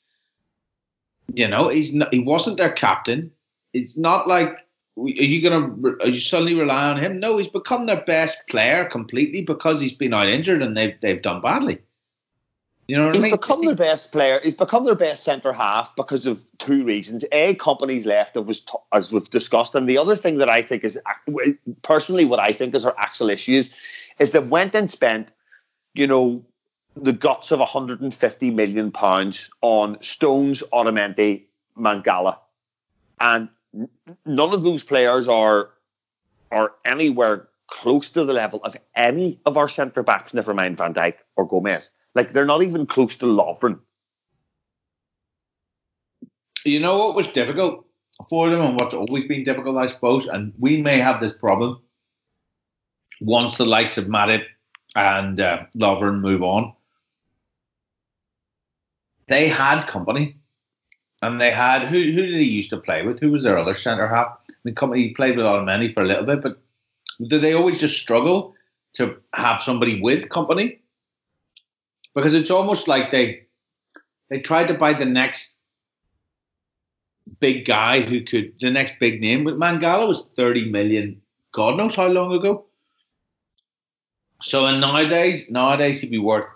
You know, he's not, he wasn't their captain. It's not like are you gonna are you suddenly rely on him? No, he's become their best player completely because he's been out injured and they've they've done badly. You know what he's I mean? become their best player. He's become their best centre half because of two reasons. A, Kompany's left, as, as we've discussed, and the other thing that I think is personally what I think is our actual issues is that went and spent, you know, the guts of 150 million pounds on Stones, Otamendi, Mangala, and none of those players are are anywhere close to the level of any of our centre backs, never mind Van Dijk or Gomez. Like they're not even close to Lovren. You know what was difficult for them and what's always been difficult, I suppose, and we may have this problem once the likes of Matip and uh, Lovren move on. They had Kompany, and they had who? Who did he used to play with? Who was their other centre half? I mean, Kompany he played with Otamendi for a little bit, but did they always just struggle to have somebody with Kompany? Because it's almost like they they tried to buy the next big guy who could the next big name. But Mangala was thirty million, God knows how long ago. So in nowadays, nowadays he'd be worth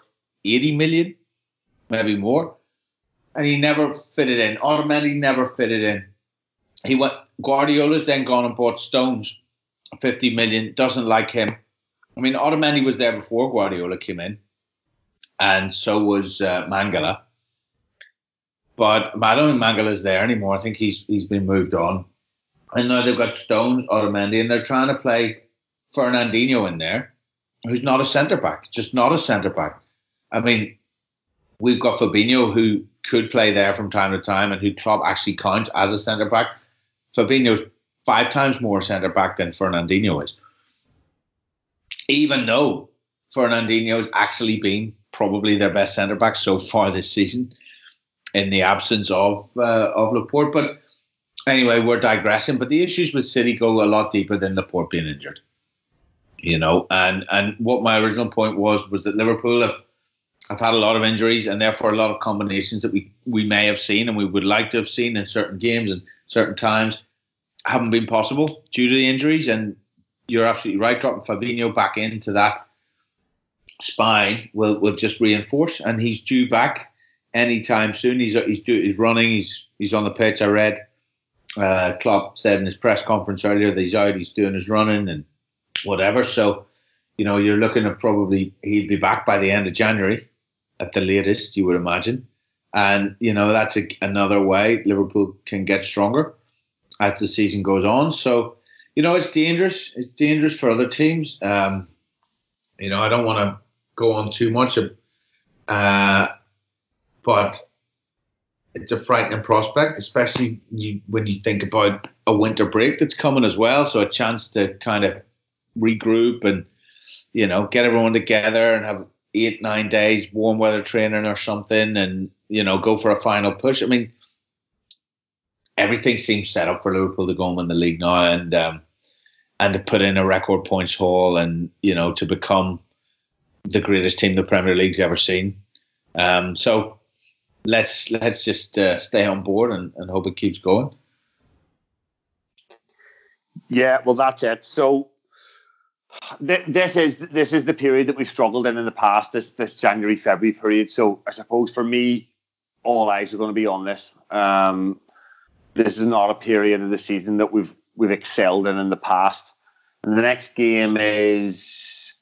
eighty million, maybe more, and he never fitted in. Automatically never fitted in. He went. Guardiola's then gone and bought Stones, fifty million. Doesn't like him. I mean, Otamendi was there before Guardiola came in and so was uh, Mangala. But I don't think Mangala's there anymore. I think he's he's been moved on. And now they've got Stones, Otamendi, and they're trying to play Fernandinho in there, who's not a centre back, just not a centre back. I mean, we've got Fabinho who could play there from time to time and who Klopp actually counts as a centre back. Fabinho's five times more centre back than Fernandinho is. Even though Fernandinho's actually been probably their best centre back so far this season, in the absence of uh, of Laporte. But anyway, we're digressing. But the issues with City go a lot deeper than Laporte being injured. You know, and and what my original point was was that Liverpool have have had a lot of injuries and therefore a lot of combinations that we we may have seen and we would like to have seen in certain games and certain times haven't been possible due to the injuries. And you're absolutely right, dropping Fabinho back into that spine will will just reinforce, and he's due back anytime soon. He's he's do, he's running. He's he's on the pitch. I read uh, Klopp said in his press conference earlier that he's out. He's doing his running and whatever. So you know you're looking at probably he'd be back by the end of January at the latest. You would imagine. And you know that's a, another way Liverpool can get stronger as the season goes on. So you know it's dangerous. It's dangerous for other teams. Um, you know I don't want to go on too much. Uh, but it's a frightening prospect, especially you, when you think about a winter break that's coming as well. So a chance to kind of regroup and you know get everyone together and have eight nine days warm weather training or something, and you know go for a final push. I mean, everything seems set up for Liverpool to go and win the league now, and um, and to put in a record points haul, and you know to become the greatest team the Premier League's ever seen. Um, so let's let's just uh, stay on board and, and hope it keeps going. Yeah, well, that's it. So th- this is this is the period that we've struggled in in the past. This this January February period. So I suppose for me, all eyes are going to be on this. Um, this is not a period of the season that we've we've excelled in in the past. And the next game is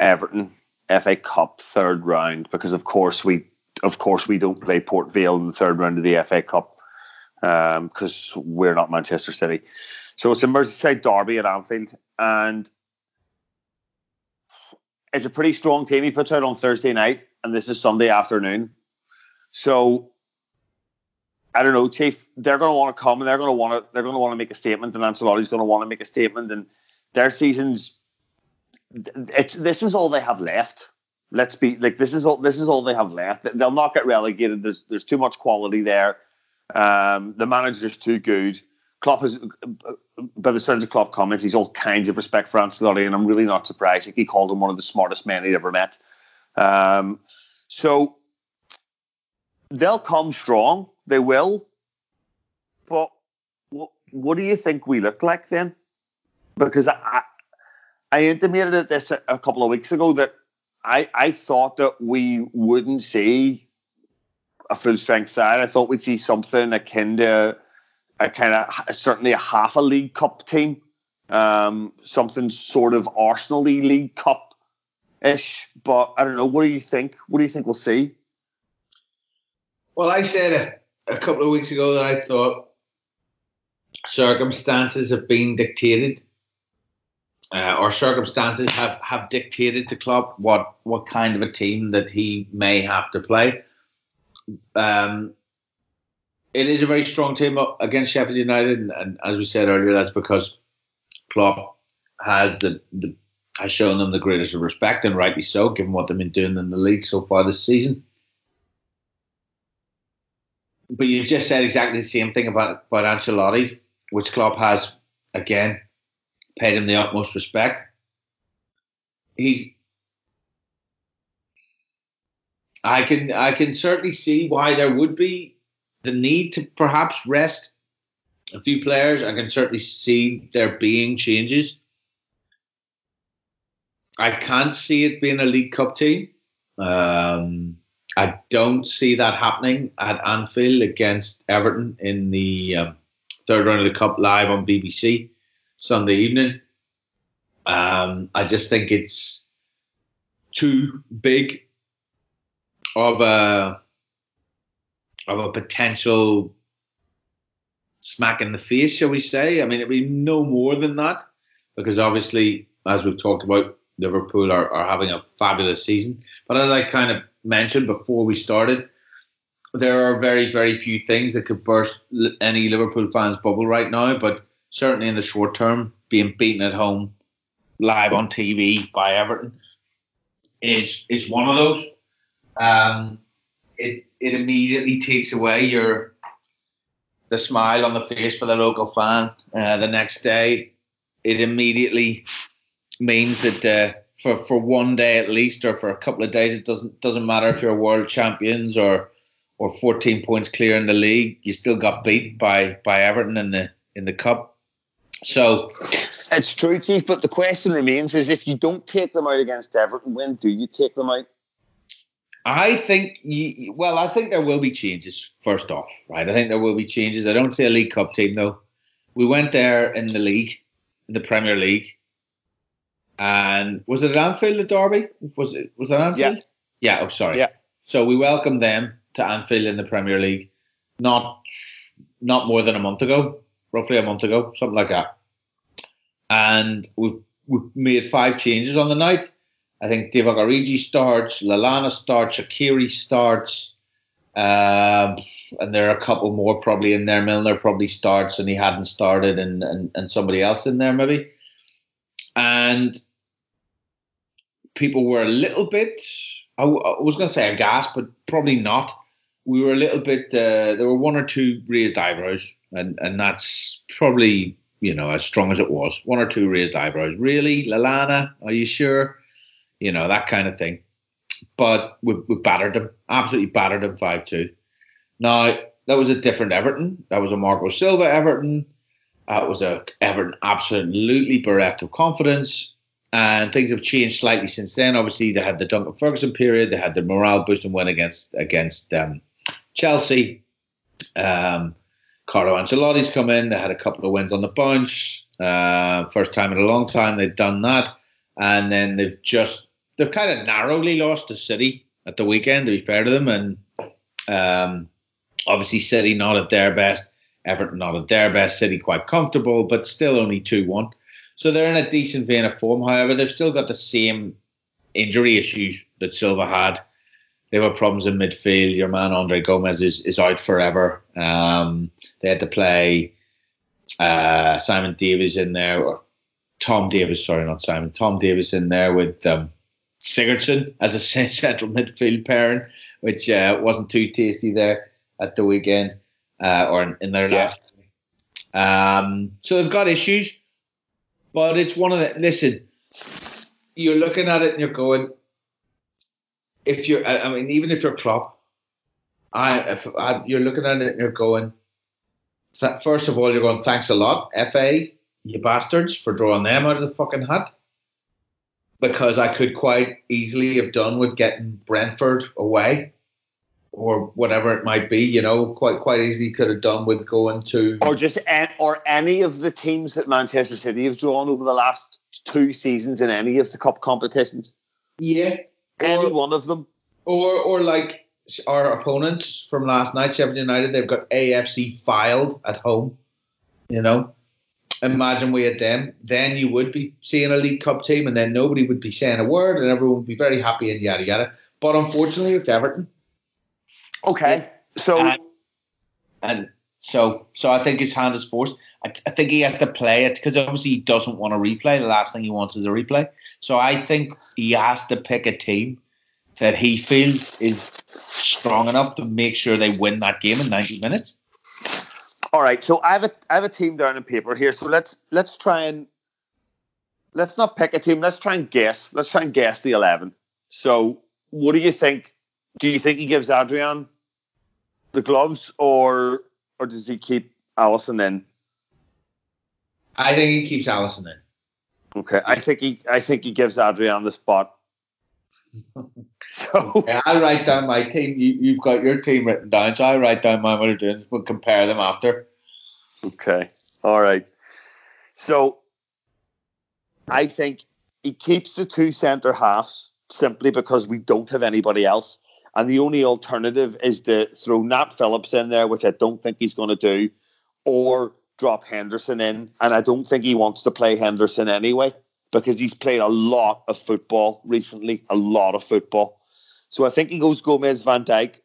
Everton FA Cup third round because of course we of course we don't play Port Vale in the third round of the FA Cup because um, we're not Manchester City. So it's a Merseyside derby at Anfield and it's a pretty strong team he puts out on Thursday night and this is Sunday afternoon. So I don't know, Chief. They're going to want to come and they're going to want to they're going to want to make a statement, and Ancelotti's going to want to make a statement, and their season's it's this is all they have left. Let's be like this is all this is all they have left. They'll not get relegated. There's there's too much quality there. Um, the manager's too good. Klopp has, by the sounds of Klopp comments, he's all kinds of respect for Ancelotti, and I'm really not surprised. Like he called him one of the smartest men he'd ever met. Um, so they'll come strong. They will. But what, what do you think we look like then? Because I, I intimated at this a, a couple of weeks ago that I, I thought that we wouldn't see a full strength side. I thought we'd see something akin to a kind of certainly a half a League Cup team, um, something sort of Arsenal League Cup ish. But I don't know. What do you think? What do you think we'll see? Well, I said a, a couple of weeks ago that I thought circumstances have been dictated, uh, or circumstances have, have dictated to Klopp what what kind of a team that he may have to play. Um, it is a very strong team against Sheffield United, and, and as we said earlier, that's because Klopp has the, the has shown them the greatest of respect, and rightly so, given what they've been doing in the league so far this season but you just said exactly the same thing about about Ancelotti, which Klopp has again paid him the utmost respect. He's I can I can certainly see why there would be the need to perhaps rest a few players. I can certainly see there being changes. I can't see it being a League Cup team. Um, I don't see that happening at Anfield against Everton in the um, third round of the Cup live on BBC Sunday evening. Um, I just think it's too big of a of a potential smack in the face, shall we say? I mean, it'd be no more than that because obviously, as we've talked about, Liverpool are, are having a fabulous season. But as I kind of mentioned before we started, there are very, very few things that could burst any Liverpool fans' bubble right now. But certainly in the short term, being beaten at home, live on TV by Everton, is is one of those. Um, it it immediately takes away your the smile on the face for the local fan. Uh, the next day, it immediately means that uh, for for one day at least, or for a couple of days. It doesn't doesn't matter if you're world champions or or 14 points clear in the league. You still got beat by by Everton in the in the cup. So it's true, Chief. But the question remains: is if you don't take them out against Everton, when do you take them out? I think, you, well, I think there will be changes. First off, right? I think there will be changes. I don't see a League Cup team though. We went there in the league, in the Premier League, and was it Anfield, the derby? Was it was it Anfield? Yeah. Yeah. Oh, sorry. Yeah. So we welcomed them to Anfield in the Premier League, not not more than a month ago, roughly a month ago, something like that. And we we made five changes on the night. I think Divock Origi starts, Lallana starts, Shaqiri starts, um, and there are a couple more probably in there. Milner probably starts, and he hadn't started, and and, and somebody else in there maybe and people were a little bit. I, I was going to say aghast, but probably not. We were a little bit. Uh, there were one or two raised eyebrows, and and that's probably you know as strong as it was. One or two raised eyebrows. Really, Lallana? Are you sure? You know that kind of thing. But we, we battered them, absolutely battered them five two. Now that was a different Everton. That was a Marco Silva Everton. It was a Everton absolutely bereft of confidence, and things have changed slightly since then. Obviously, they had the Duncan Ferguson period. They had the morale boosting win against against um, Chelsea. Um, Carlo Ancelotti's come in. They had a couple of wins on the bunch. Uh, first time in a long time they've done that, and then they've just they've kind of narrowly lost to City at the weekend. To be fair to them, and um, obviously City not at their best. Everton not at their best, City quite comfortable, but still only 2 1. So they're in a decent vein of form. However, they've still got the same injury issues that Silva had. They have problems in midfield. Your man Andre Gomes is, is out forever. Um, they had to play uh, Simon Davies in there, or Tom Davies, sorry, not Simon, Tom Davies in there with um, Sigurdsson as a (laughs) central midfield pairing, which uh, wasn't too tasty there at the weekend uh, or in, in their yeah. last. Um, so they've got issues, but it's one of the. Listen, you're looking at it and you're going. If you're, I mean, even if you're Klopp, I, if I, you're looking at it and you're going. first of all, you're going, thanks a lot, FA, you bastards, for drawing them out of the fucking hut. Because I could quite easily have done with getting Brentford away or whatever it might be, you know, quite quite easily could have done with going to or just or any of the teams that Manchester City have drawn over the last two seasons in any of the cup competitions. Yeah, any one of them, or or like our opponents from last night, Sheffield United, they've got AFC Fylde at home. You know, imagine we had them. Then you would be seeing a League Cup team, and then nobody would be saying a word, and everyone would be very happy and yada yada. But unfortunately, it's Everton. Okay, so and, and so so I think his hand is forced. I, I think he has to play it because obviously he doesn't want to replay. The last thing he wants is a replay. So I think he has to pick a team that he feels is strong enough to make sure they win that game in 90 minutes? All right, so I have a I have a team down in paper here. So let's let's try and let's not pick a team. Let's try and guess. Let's try and guess the eleven. So, what do you think? Do you think he gives Adrian the gloves, or or does he keep Alisson in? I think he keeps Allison in. Okay, I think he I think he gives Adrian the spot. (laughs) So (laughs) yeah, I write down my team. You, have got your team written down, so I write down my what they're doing. We'll compare them after. Okay. All right. So I think he keeps the two centre halves simply because we don't have anybody else. And the only alternative is to throw Nat Phillips in there, which I don't think he's going to do, or drop Henderson in. And I don't think he wants to play Henderson anyway because he's played a lot of football recently, a lot of football. So I think he goes Gomez Van Dijk.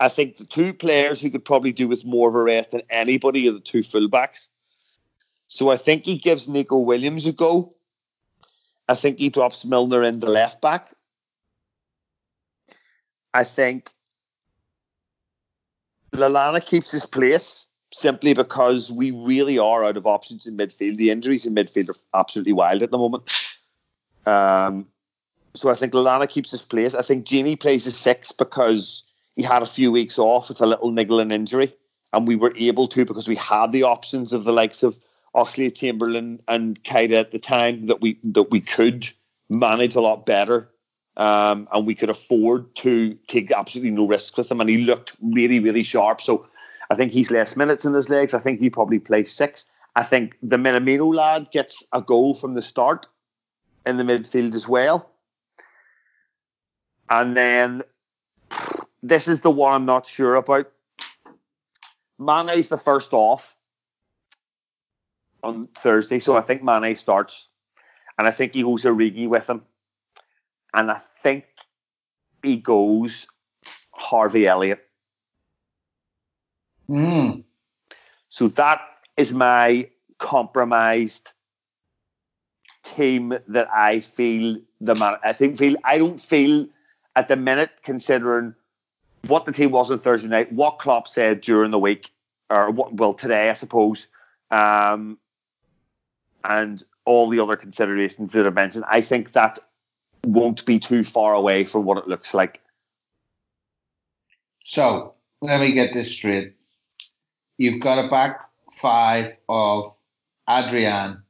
I think the two players who could probably do with more of a rest than anybody are the two fullbacks. So I think he gives Neco Williams a go. I think he drops Milner in the left back. I think Lallana keeps his place simply because we really are out of options in midfield. The injuries in midfield are absolutely wild at the moment. Um, so I think Lallana keeps his place. I think Gini plays a six because he had a few weeks off with a little niggling injury, and we were able to because we had the options of the likes of Oxlade, Chamberlain, and Keita at the time that we that we could manage a lot better, um, and we could afford to take absolutely no risks with him. And he looked really, really sharp. So I think he's less minutes in his legs. I think he probably plays six. I think the Minamino lad gets a goal from the start in the midfield as well. And then this is the one I'm not sure about. Mane's the first off on Thursday, so I think Mane starts. And I think he goes Origi with him. And I think he goes Harvey Elliott. Mm. So that is my compromised team that I feel the man. I think feel I don't feel at the minute, considering what the team was on Thursday night, what Klopp said during the week, or what, well, today, I suppose, um, and all the other considerations that I mentioned, I think that won't be too far away from what it looks like. So let me get this straight. You've got a back five of Adrian,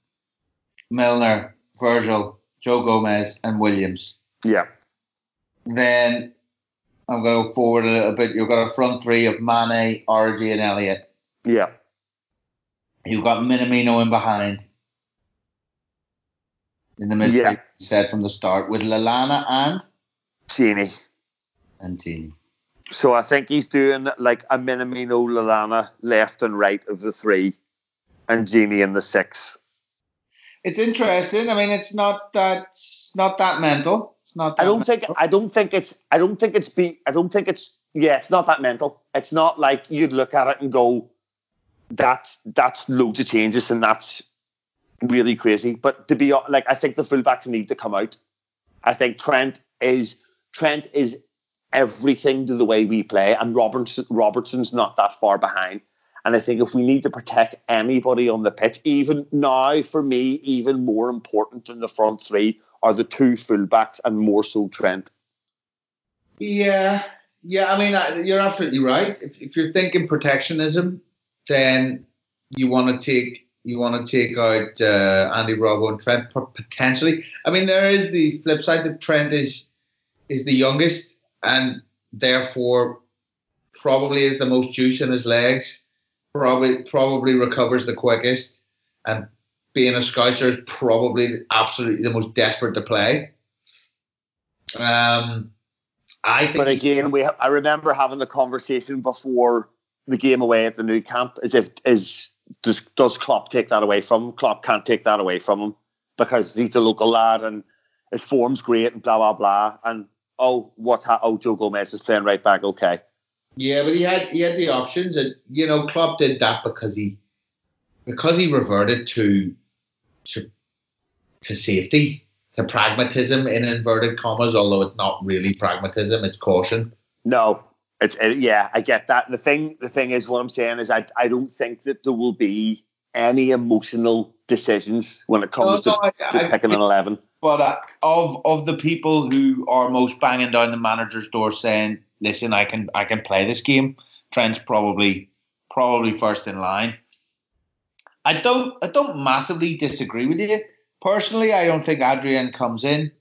Milner, Virgil, Joe Gomez, and Williams. Yeah. Then I'm going to go forward a little bit. You've got a front three of Mane, Origi, and Elliott. Yeah. You've got Minamino in behind. In the midfield, yeah. said from the start, with Lallana and Gini. And Gini. So I think he's doing like a Minamino, Lallana left and right of the three, and Gini in the six. It's interesting. I mean, it's not that not that mental. It's not. I don't mental. think. I don't think it's. I don't think it's. Be. I don't think it's. Yeah, it's not that mental. It's not like you'd look at it and go, "That's that's loads of changes and that's really crazy." But to be like, I think the fullbacks need to come out. I think Trent is Trent is everything to the way we play, and Robertson Robertson's not that far behind. And I think if we need to protect anybody on the pitch, even now, for me, even more important than the front three are the two fullbacks and more so Trent. Yeah, yeah. I mean, you're absolutely right. If, if you're thinking protectionism, then you want to take you want to take out uh, Andy Robbo and Trent potentially. I mean, there is the flip side that Trent is is the youngest and therefore probably is the most juice in his legs. Probably probably recovers the quickest, and being a Scouser is probably absolutely the most desperate to play. Um, I think but again, we I remember having the conversation before the game away at the Nou Camp. Is if is does does Klopp take that away from him? Klopp can't take that away from him because he's the local lad and his form's great and blah blah blah. And oh, what's ha- oh Joe Gomez is playing right back. Okay. Yeah, but he had he had the options, and you know Klopp did that because he because he reverted to to, to safety to pragmatism in inverted commas, although it's not really pragmatism, it's caution. No, it, it, yeah, I get that. The thing, the thing is, what I'm saying is, I, I don't think that there will be any emotional decisions when it comes no, no, to, I, to I, picking an eleven. But uh, of of the people who are most banging down the manager's door, saying, "Listen, I can I can play this game," Trent's probably probably first in line. I don't I don't massively disagree with you personally, I don't think Adrian comes in.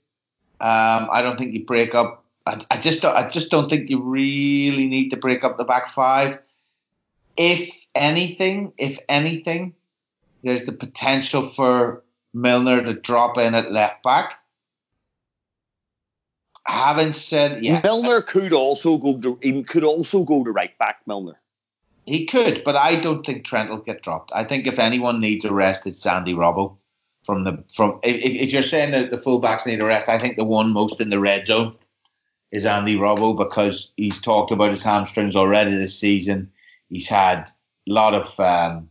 Um, I don't think you break up. I, I just don't, I just don't think you really need to break up the back five. If anything, if anything, there's the potential for Milner to drop in at left back. Having said, yeah, Milner could also go to he could also go to right back. Milner, he could, but I don't think Trent will get dropped. I think if anyone needs a rest, it's Sandy Robbo from the from if, if you're saying that the fullbacks need a rest, I think the one most in the red zone is Andy Robbo because he's talked about his hamstrings already this season. He's had a lot of um,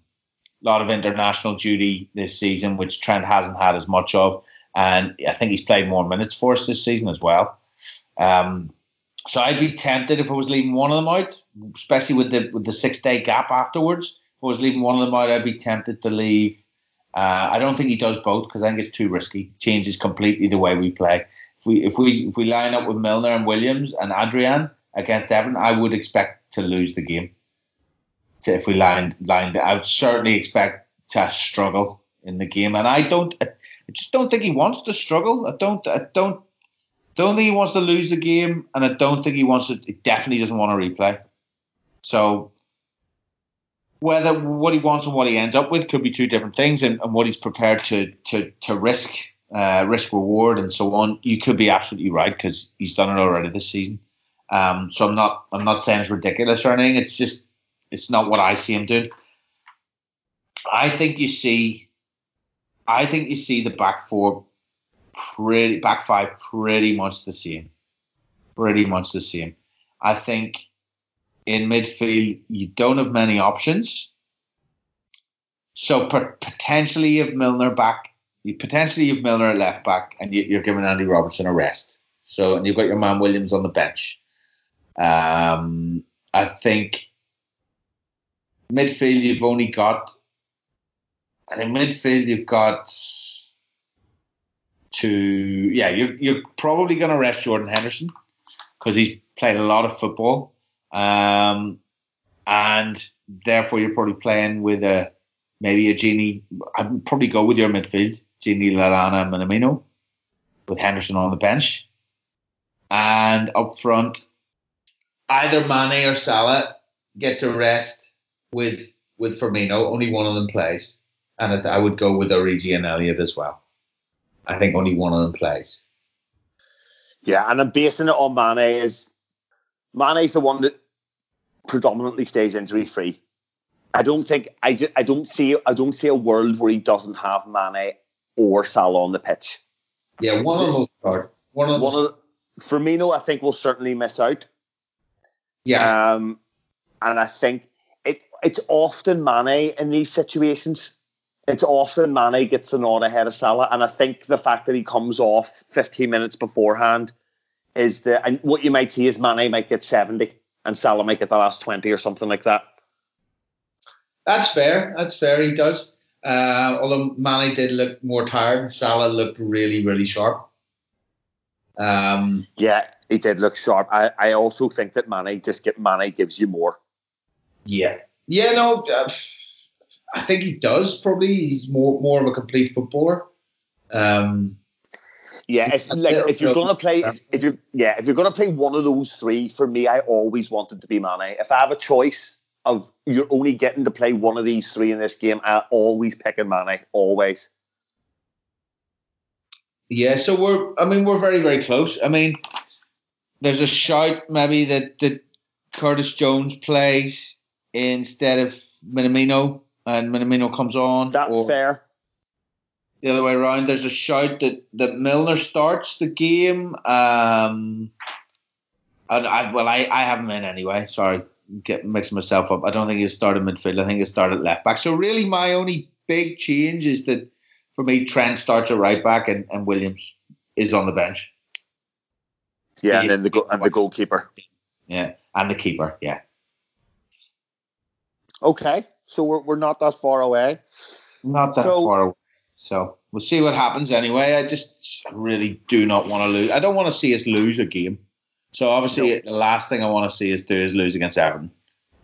lot of international duty this season, which Trent hasn't had as much of, and I think he's played more minutes for us this season as well. Um, so I'd be tempted if I was leaving one of them out, especially with the with the six day gap afterwards. If I was leaving one of them out, I'd be tempted to leave uh, I don't think he does both because I think it's too risky. Changes completely the way we play. If we if we if we line up with Milner and Williams and Adrian against Everton, I would expect to lose the game. So if we lined lined, I would certainly expect to struggle in the game, and I don't. I just don't think he wants to struggle. I don't. I don't. Don't think he wants to lose the game, and I don't think he wants to. He definitely doesn't want to replay. So whether what he wants and what he ends up with could be two different things, and, and what he's prepared to to to risk, uh, risk reward, and so on. You could be absolutely right because he's done it already this season. Um, so I'm not I'm not saying it's ridiculous or anything. It's just it's not what I see him doing. I think you see, I think you see the back four, pretty back five, pretty much the same, pretty much the same. I think in midfield, you don't have many options. So potentially you have Milner back. You potentially you have Milner at left back, and you, are giving Andy Robertson a rest. So and you've got your man Williams on the bench. Um, I think midfield you've only got, and in midfield you've got to yeah you're you're probably going to rest Jordan Henderson because he's played a lot of football. Um, and therefore, you're probably playing with a maybe a Gini. I'd probably go with your midfield, Gini, Lallana, Minamino, with Henderson on the bench. And up front, either Mane or Salah gets a rest with with Firmino. Only one of them plays, and I would go with Origi and Elliott as well. I think only one of them plays. Yeah, and I'm basing it on Mane is Mane's the one that predominantly stays injury free. I don't think I just, I don't see I don't see a world where he doesn't have Mane or Salah on the pitch. Yeah, one of those One of one of Firmino, I think will certainly miss out. Yeah, um, and I think it it's often Mane in these situations. It's often Mane gets the nod ahead of Salah, and I think the fact that he comes off 15 minutes beforehand is the and what you might see is Mane might get 70 and Salah might get the last 20 or something like that. That's fair. That's fair. He does. Uh, although Mane did look more tired, Salah looked really, really sharp. Um, yeah, he did look sharp. I, I also think that Mane just get Mane gives you more. Yeah, Yeah, no, uh, I think he does. Probably he's more more of a complete footballer. Um, yeah, if (laughs) like if you're gonna play, if, if you yeah, if you're gonna play one of those three, for me, I always wanted to be Mane. If I have a choice of you're only getting to play one of these three in this game, I always pick a Mane, always. Yeah, so we're. I mean, we're very very close. I mean, there's a shout maybe that that Curtis Jones plays instead of Minamino, and Minamino comes on. That's fair. The other way around, there's a shout that, that Milner starts the game. Um, I, I, well, I, I haven't been anyway. Sorry, get mixing myself up. I don't think he started midfield. I think he started left back. So really, my only big change is that for me, Trent starts at right back and, and Williams is on the bench. Yeah, and then the and the goalkeeper. Yeah, and the keeper. Yeah. Okay, so we're we're not that far away. Not that so, far away. So we'll see what happens anyway. I just really do not want to lose. I don't want to see us lose a game. So obviously, no. the last thing I want to see us do is lose against Everton.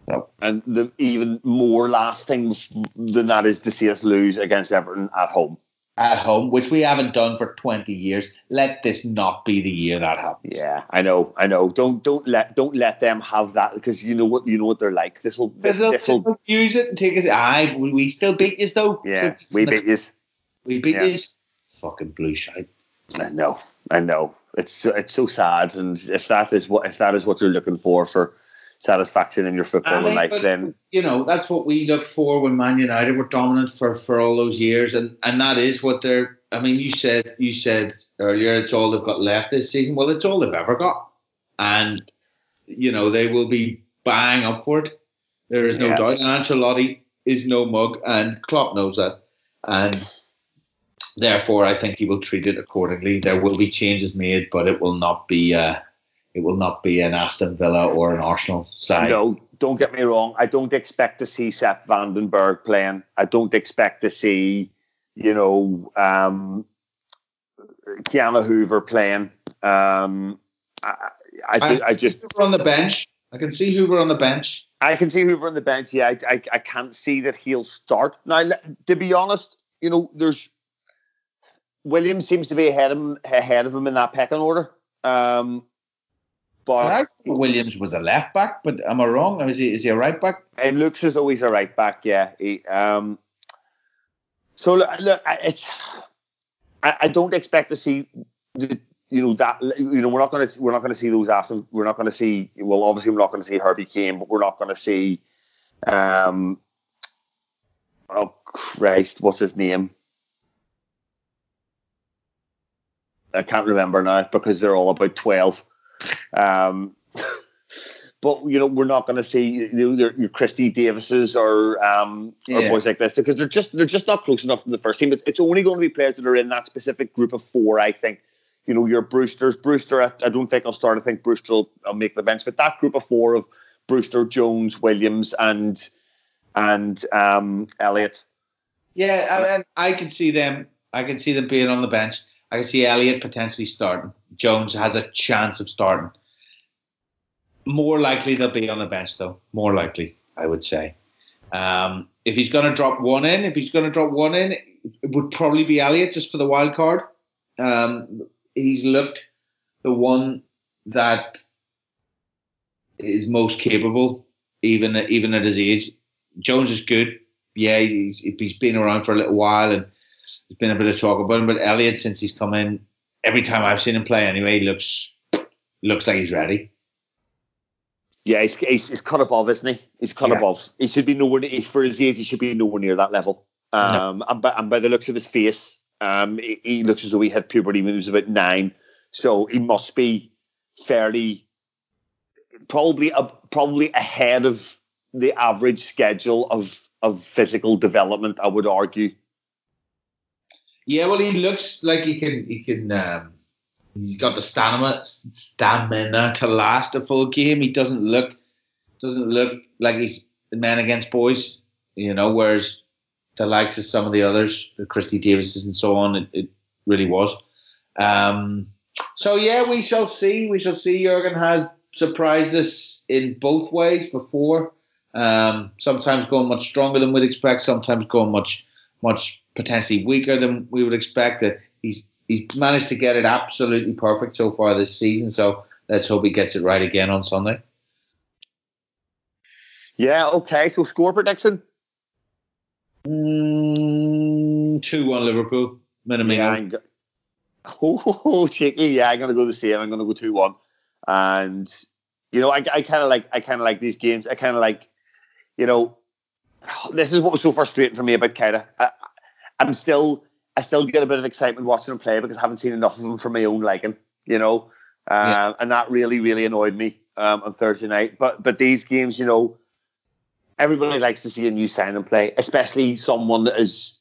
So. And the even more last thing than that is to see us lose against Everton at home at home, which we haven't done for 20 years. Let this not be the year that happens. Yeah, I know, I know. Don't don't let don't let them have that because you know what you know what they're like. This will this will use it and take us. Aye, we still beat you though? Yeah, we beat you. We beat yeah. you. Fucking blue shite. I know, I know. It's it's so sad, and if that is what if that is what you're looking for for satisfaction in your football mean, life, then you know that's what we look for when Man United were dominant for for all those years, and and that is what they're. I mean, you said you said earlier it's all they've got left this season. Well, it's all they've ever got, and you know they will be bang up for it. There is no yeah. doubt. Ancelotti is no mug, and Klopp knows that, and therefore I think he will treat it accordingly. There will be changes made, but it will not be. Uh, it will not be an Aston Villa or an Arsenal side. No, don't get me wrong. I don't expect to see Sepp van den Berg playing. I don't expect to see, you know, um, Ki-Jana Hoever playing. Um, I, I, I, I just Hoever on the bench. I can see Hoever on the bench. I can see Hoever on the bench. Yeah, I, I, I can't see that he'll start now. To be honest, you know, there's Williams seems to be ahead of him, ahead of him in that pecking order. Um, but Williams was a left back, but am I wrong? Is he is he a right back? It looks as though he's a right back. Yeah. He, um, so look, it's I, I, don't expect to see the, you know that you know we're not going to we're not going to see those Aston we're not going to see well obviously we're not going to see Herbie Kane but we're not going to see um oh Christ what's his name I can't remember now because they're all about twelve. Um, (laughs) but you know, we're not going to see you know, your, your Christy Davises or um, yeah. boys like this because they're just they're just not close enough to the first team. It's only going to be players that are in that specific group of four. I think. You know, your Brewster's Brewster. I, I don't think I'll start. I think Brewster will, will make the bench, but that group of four of Brewster, Jones, Williams, and and um, Elliott. Yeah, and I can see them. I can see them being on the bench. I can see Elliott potentially starting. Jones has a chance of starting. More likely they'll be on the bench, though. More likely, I would say. Um, if he's going to drop one in, if he's going to drop one in, it would probably be Elliott just for the wild card. Um, he's looked the one that is most capable, even even at his age. Jones is good. Yeah, he's, he's been around for a little while and there's been a bit of talk about him. But Elliott, since he's come in, every time I've seen him play anyway, he looks looks like he's ready. Yeah, he's, he's, he's cut above, isn't he? He's cut yeah. above. He should be nowhere near, for his age. He should be nowhere near that level. Um, no. and, by, and by the looks of his face, um, he, he, looks as though he had puberty when he was about nine. So he must be fairly, probably a, probably ahead of the average schedule of of physical development. I would argue. Yeah, well, he looks like he can. He can. Um, he's got the stamina, stamina to last a full game. He doesn't look doesn't look like he's the man against boys. You know, whereas the likes of some of the others, the Christy Davises and so on, it, it really was. Um, so yeah, we shall see. We shall see. Jurgen has surprised us in both ways before. Um, sometimes going much stronger than we'd expect. Sometimes going much much potentially weaker than we would expect. That he's he's managed to get it absolutely perfect so far this season. So let's hope he gets it right again on Sunday. Yeah. Okay. So score prediction. Mm, two one Liverpool. Minimum. Yeah, go- oh, (laughs) oh, cheeky. Yeah, I'm gonna go the same. I'm gonna go two one, and you know, I, I kind of like I kind of like these games. I kind of like, you know, (sighs) this is what was so frustrating for me about Keita. I, I'm still I still get a bit of excitement watching him play because I haven't seen enough of him for my own liking. You know, um, yeah. and that really really annoyed me um, on Thursday night. But but these games, you know, everybody likes to see a new signing play, especially someone that is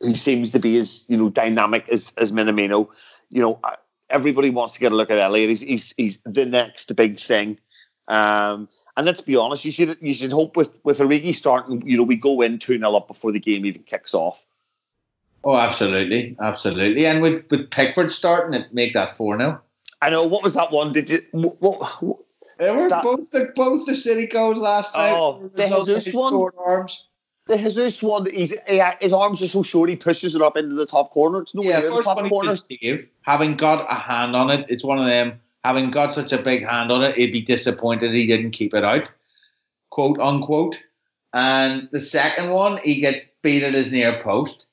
who seems to be as you know dynamic as as Minamino. You know, everybody wants to get a look at Elliott. He's he's, he's the next big thing. Um, and let's be honest, you should you should hope with with Origi starting, you know, we go in two 0 up before the game even kicks off. Oh, absolutely, absolutely. And with with Pickford starting, it make that four 0 I know. What was that one? Did you? What? what they were that, both the both the City goals last night. Oh, the Jesus one. Arms. The Jesus one. He's, he, his arms are so short. He pushes it up into the top corner. It's no yeah, first top corner. Save, having got a hand on it, it's one of them. Having got such a big hand on it, he'd be disappointed he didn't keep it out, quote unquote. And the second one, he gets beat at his near post,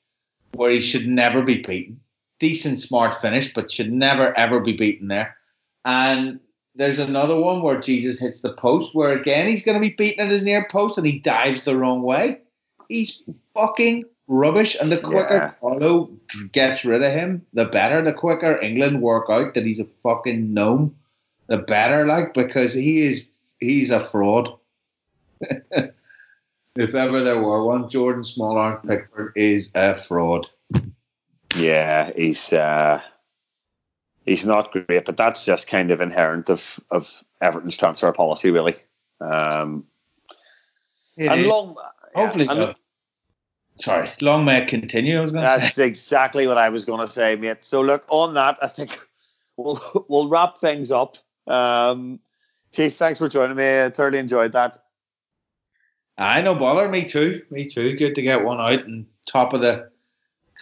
where he should never be beaten. Decent, smart finish, but should never ever be beaten there. And there's another one where Jesus hits the post, where again he's going to be beaten at his near post, and he dives the wrong way. He's fucking rubbish. And the quicker yeah. Paulo gets rid of him, the better. The quicker England work out that he's a fucking gnome, the better. Like because he is, he's a fraud. (laughs) if ever there were one, Jordan Small Pickford is a fraud. Yeah, he's. uh he's not great, but that's just kind of inherent of of Everton's transfer policy, really. Um, and is. long, hopefully, yeah, and, sorry, long may it continue. I was going to That's say. exactly what I was going to say, mate. So look, on that, I think we'll we'll wrap things up. Um, Chief, thanks for joining me. I thoroughly enjoyed that. I no bother. Me too. Me too. Good to get one out and top of the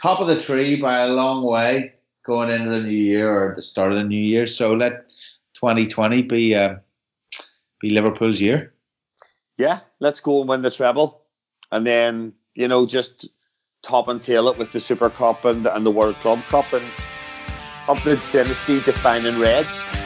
top of the tree by a long way going into the new year or the start of the new year. So let 2020 be uh, be Liverpool's year. Yeah, let's go and win the treble, and then you know just top and tail it with the Super Cup and and the World Club Cup and up the dynasty defining Reds.